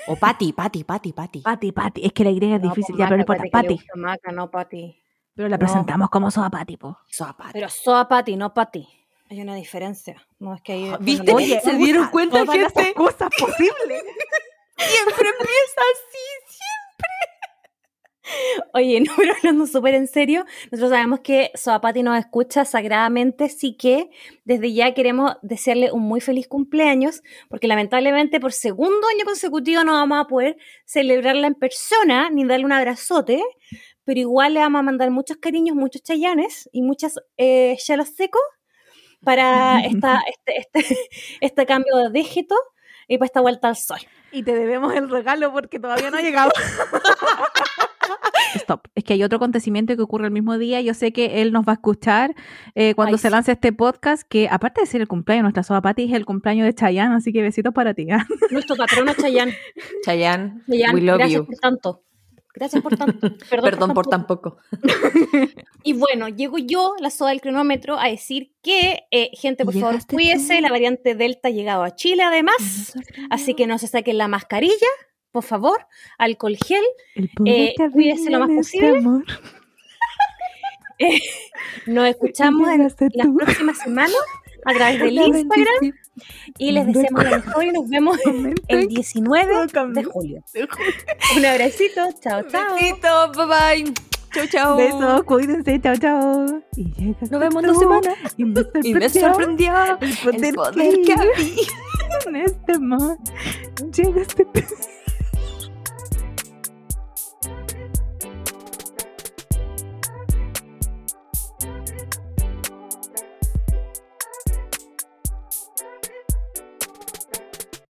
o Pati, Pati, Pati, Pati. Pati, Pati. Es que la Y es difícil, ya, pero no importa. Pati. Maca, no Pati. Pero la No. presentamos como Soa Pati, po. Soapati. Pero Soa Pati, no Pati. Hay una diferencia. No es que ahí. después ¿Viste? Oye, ¿se dieron usa cuenta, todas las excusas posibles. Siempre empieza así. Oye, no, pero hablando súper en serio, nosotros sabemos que Soapati nos escucha sagradamente, así que desde ya queremos desearle un muy feliz cumpleaños, porque lamentablemente por segundo año consecutivo no vamos a poder celebrarla en persona ni darle un abrazote, pero igual le vamos a mandar muchos cariños, muchos chayanes y muchas eh, chelos secos para esta, este, este, este cambio de dígito y para esta vuelta al sol. Y te debemos el regalo porque todavía no ha llegado. Stop. Es que hay otro acontecimiento que ocurre el mismo día. Yo sé que él nos va a escuchar eh, cuando Ay, se sí. lance este podcast, que aparte de ser el cumpleaños, nuestra soa Pati es el cumpleaños de Chayanne, así que besitos para ti. ¿ah? Nuestro patrono Chayán. Chayanne, Chayán, we love gracias you. por tanto. Gracias por tanto. Perdón, Perdón por tan tan poco. Y bueno, llego yo, la soda del cronómetro, a decir que, eh, gente, por favor, cuídese. tú. La variante Delta ha llegado a Chile, además. Así que no se saquen la mascarilla, por favor. Alcohol gel. El Eh, cuídese lo más este posible. amor. Nos escuchamos en las próximas semanas a través del La Instagram. Y les deseamos lo mejor y nos vemos el 19 de julio. Un abracito. Chao, chao. Besito, bye bye. Chau, chau. Besos, cuídense, chao, chao. Y Nos vemos en dos semanas. Y me Y me sorprendió el poder, el poder que que había. en este amor. Llegaste tú.